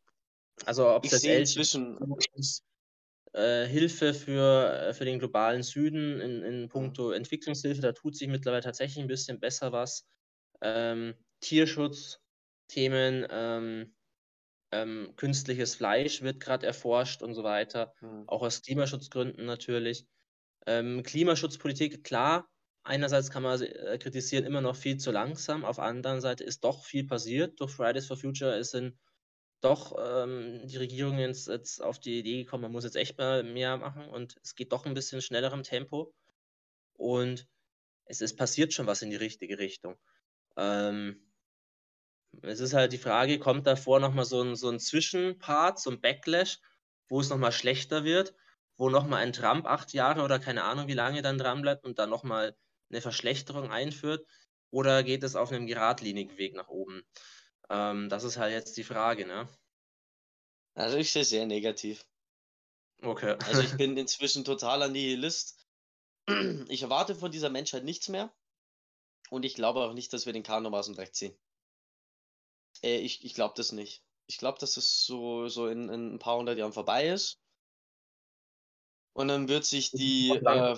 also ob es inzwischen, ist, äh, Hilfe für, äh, für den globalen Süden in, in puncto Entwicklungshilfe, da tut sich mittlerweile tatsächlich ein bisschen besser was. Ähm, Tierschutzthemen, ähm, ähm, künstliches Fleisch wird gerade erforscht und so weiter, Hm. auch aus Klimaschutzgründen natürlich. Ähm, Klimaschutzpolitik, klar, einerseits kann man äh, kritisieren, immer noch viel zu langsam, auf der anderen Seite ist doch viel passiert. Durch Fridays for Future ist in doch ähm, die Regierung jetzt, jetzt auf die Idee gekommen, man muss jetzt echt mal mehr machen und es geht doch ein bisschen schnellerem Tempo. Und es ist passiert schon was in die richtige Richtung. Ähm, es ist halt die Frage, kommt davor nochmal so ein, so ein Zwischenpart, so ein Backlash, wo es nochmal schlechter wird, wo nochmal ein Trump acht Jahre oder keine Ahnung wie lange dann dran bleibt und dann nochmal eine Verschlechterung einführt? Oder geht es auf einem geradlinigen Weg nach oben? Ähm, das ist halt jetzt die Frage, ne? Also ich sehe sehr negativ. Okay. Also ich bin inzwischen totaler Nihilist. Ich erwarte von dieser Menschheit nichts mehr. Und ich glaube auch nicht, dass wir den Kahn nochmal aus dem Dreck ziehen. Äh, ich ich glaube das nicht. Ich glaube, dass es so, so in, in ein paar hundert Jahren vorbei ist. Und dann wird sich die, äh,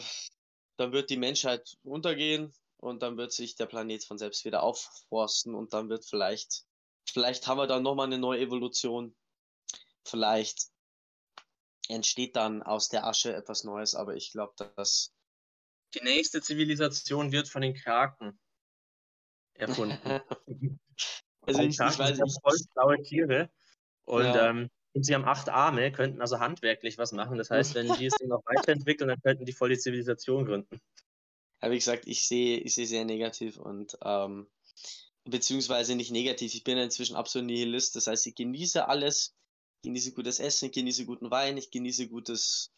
dann wird die Menschheit untergehen und dann wird sich der Planet von selbst wieder aufforsten und dann wird vielleicht, vielleicht haben wir dann nochmal eine neue Evolution. Vielleicht entsteht dann aus der Asche etwas Neues, aber ich glaube, dass Die nächste Zivilisation wird von den Kraken erfunden. also ich, ich weiß nicht. voll schlaue Tiere. Und, Ja. ähm, sie haben acht Arme, könnten also handwerklich was machen. Das heißt, wenn die es noch weiterentwickeln, dann könnten die voll die Zivilisation gründen. Ja, wie gesagt, ich sehe, ich sehe sehr negativ und ähm, beziehungsweise nicht negativ. Ich bin inzwischen absolut Nihilist. Das heißt, ich genieße alles, genieße gutes Essen, ich genieße guten Wein, ich genieße gutes,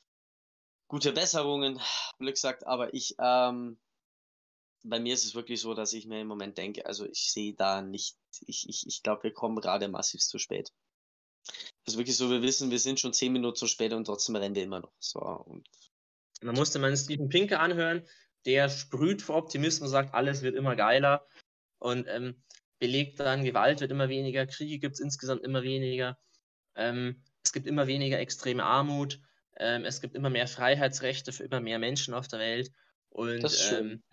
gute Besserungen, Glück gesagt, aber ich, ähm, bei mir ist es wirklich so, dass ich mir im Moment denke, also ich sehe da nicht, ich, ich, ich glaube, wir kommen gerade massiv zu spät. Das ist wirklich so, wir wissen, wir sind schon zehn Minuten zu spät und trotzdem rennen wir immer noch. So, und Man musste mal einen Steven Pinker anhören, der sprüht vor Optimismus, sagt, alles wird immer geiler und ähm, belegt dann, Gewalt wird immer weniger, Kriege gibt es insgesamt immer weniger, ähm, es gibt immer weniger extreme Armut, ähm, es gibt immer mehr Freiheitsrechte für immer mehr Menschen auf der Welt und ähm,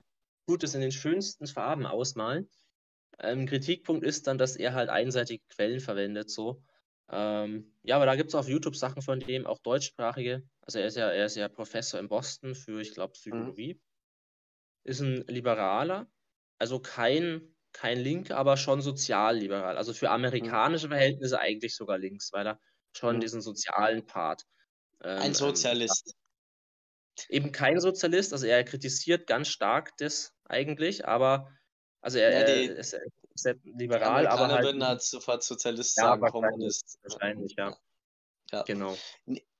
tut es in den schönsten Farben ausmalen. Ähm, Kritikpunkt ist dann, dass er halt einseitige Quellen verwendet, so. Ähm, ja, aber da gibt es auf YouTube Sachen von dem, auch deutschsprachige. Also er ist ja, er ist ja Professor in Boston für, ich glaube, Psychologie. Ist ein Liberaler, also kein, kein Link, aber schon sozialliberal. Also für amerikanische Verhältnisse eigentlich sogar links, weil er schon Mhm. diesen sozialen Part. ähm, ein Sozialist. Eben kein Sozialist, also er kritisiert ganz stark das eigentlich, aber also er, Ja, die- ist, ist sehr liberal, aber halt würden halt sofort Sozialist Ja, sagen, wahrscheinlich, Kommunist. wahrscheinlich, ja. Ja. Genau.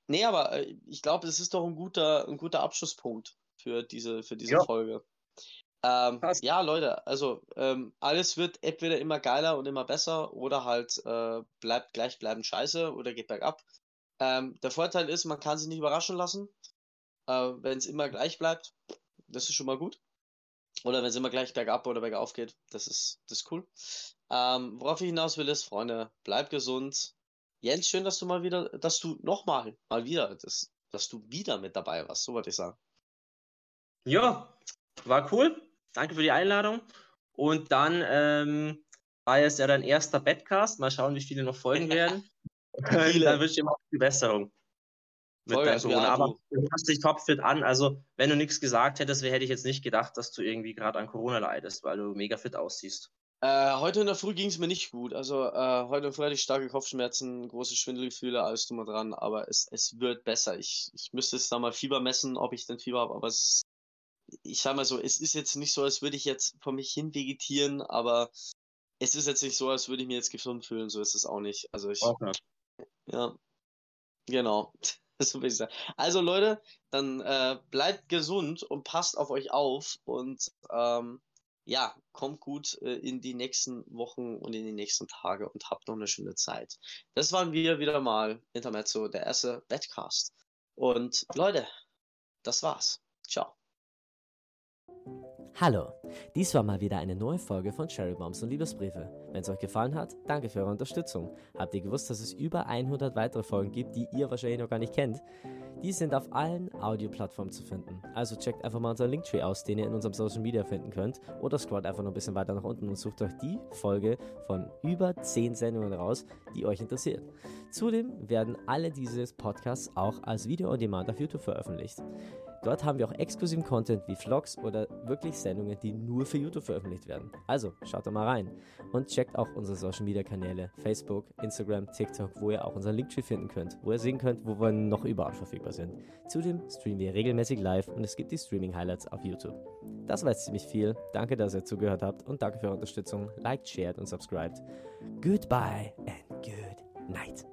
Nee, aber äh, ich glaube, es ist doch ein guter, ein guter Abschlusspunkt für diese, für diese Ja. Folge. Ähm, ja, Leute, also ähm, alles wird entweder immer geiler und immer besser oder halt äh, bleibt gleichbleibend scheiße oder geht bergab. Ähm, der Vorteil ist, man kann sich nicht überraschen lassen. Äh, wenn es immer gleich bleibt, das ist schon mal gut. Oder wenn es immer gleich bergab oder bergauf geht, das ist, das ist cool. Ähm, worauf ich hinaus will, ist, Freunde, bleibt gesund. Jens, schön, dass du mal wieder, dass du nochmal, mal wieder, das, dass du wieder mit dabei warst, so wollte ich sagen. Ja, war cool. Danke für die Einladung. Und dann ähm, war jetzt ja dein erster Badcast. Mal schauen, wie viele noch folgen werden. Dann wünsche ich dir auch viel Besserung. Mit Voll, deinem ja, Corona. Aber du. hast dich topfit an. Also, wenn du nichts gesagt hättest, hätte ich jetzt nicht gedacht, dass du irgendwie gerade an Corona leidest, weil du mega fit aussiehst. Äh, heute in der Früh ging es mir nicht gut. Also äh, heute in der Früh hatte ich starke Kopfschmerzen, große Schwindelgefühle, alles drum und dran, aber es, es wird besser. Ich, ich müsste jetzt da mal Fieber messen, ob ich denn Fieber habe, aber es, ich sag mal so, es ist jetzt nicht so, als würde ich jetzt vor mich hin vegetieren, aber es ist jetzt nicht so, als würde ich mir jetzt gesund fühlen, so ist es auch nicht. Also ich, Okay. ja, genau. Das würde ich sagen. Also Leute, dann äh, bleibt gesund und passt auf euch auf und ähm, ja, kommt gut äh, in die nächsten Wochen und in die nächsten Tage und habt noch eine schöne Zeit. Das waren wir wieder mal, Intermezzo, der erste Badcast. Und Leute, das war's. Ciao. Hallo, dies war mal wieder eine neue Folge von Cherry Bombs und Liebesbriefe. Wenn es euch gefallen hat, danke für eure Unterstützung. Habt ihr gewusst, dass es über 100 weitere Folgen gibt, die ihr wahrscheinlich noch gar nicht kennt? Die sind auf allen Audioplattformen zu finden. Also checkt einfach mal unseren Linktree aus, den ihr in unserem Social Media finden könnt. Oder scrollt einfach noch ein bisschen weiter nach unten und sucht euch die Folge von über 10 Sendungen raus, die euch interessiert. Zudem werden alle diese Podcasts auch als Video on Demand auf YouTube veröffentlicht. Dort haben wir auch exklusiven Content wie Vlogs oder wirklich Sendungen, die nur für YouTube veröffentlicht werden. Also schaut da mal rein und checkt auch unsere Social Media Kanäle Facebook, Instagram, TikTok, wo ihr auch unseren Linktree finden könnt, wo ihr sehen könnt, wo wir noch überall verfügbar sind. Zudem streamen wir regelmäßig live und es gibt die Streaming Highlights auf YouTube. Das war jetzt ziemlich viel. Danke, dass ihr zugehört habt und danke für eure Unterstützung. Liked, shared und subscribed. Goodbye and good night.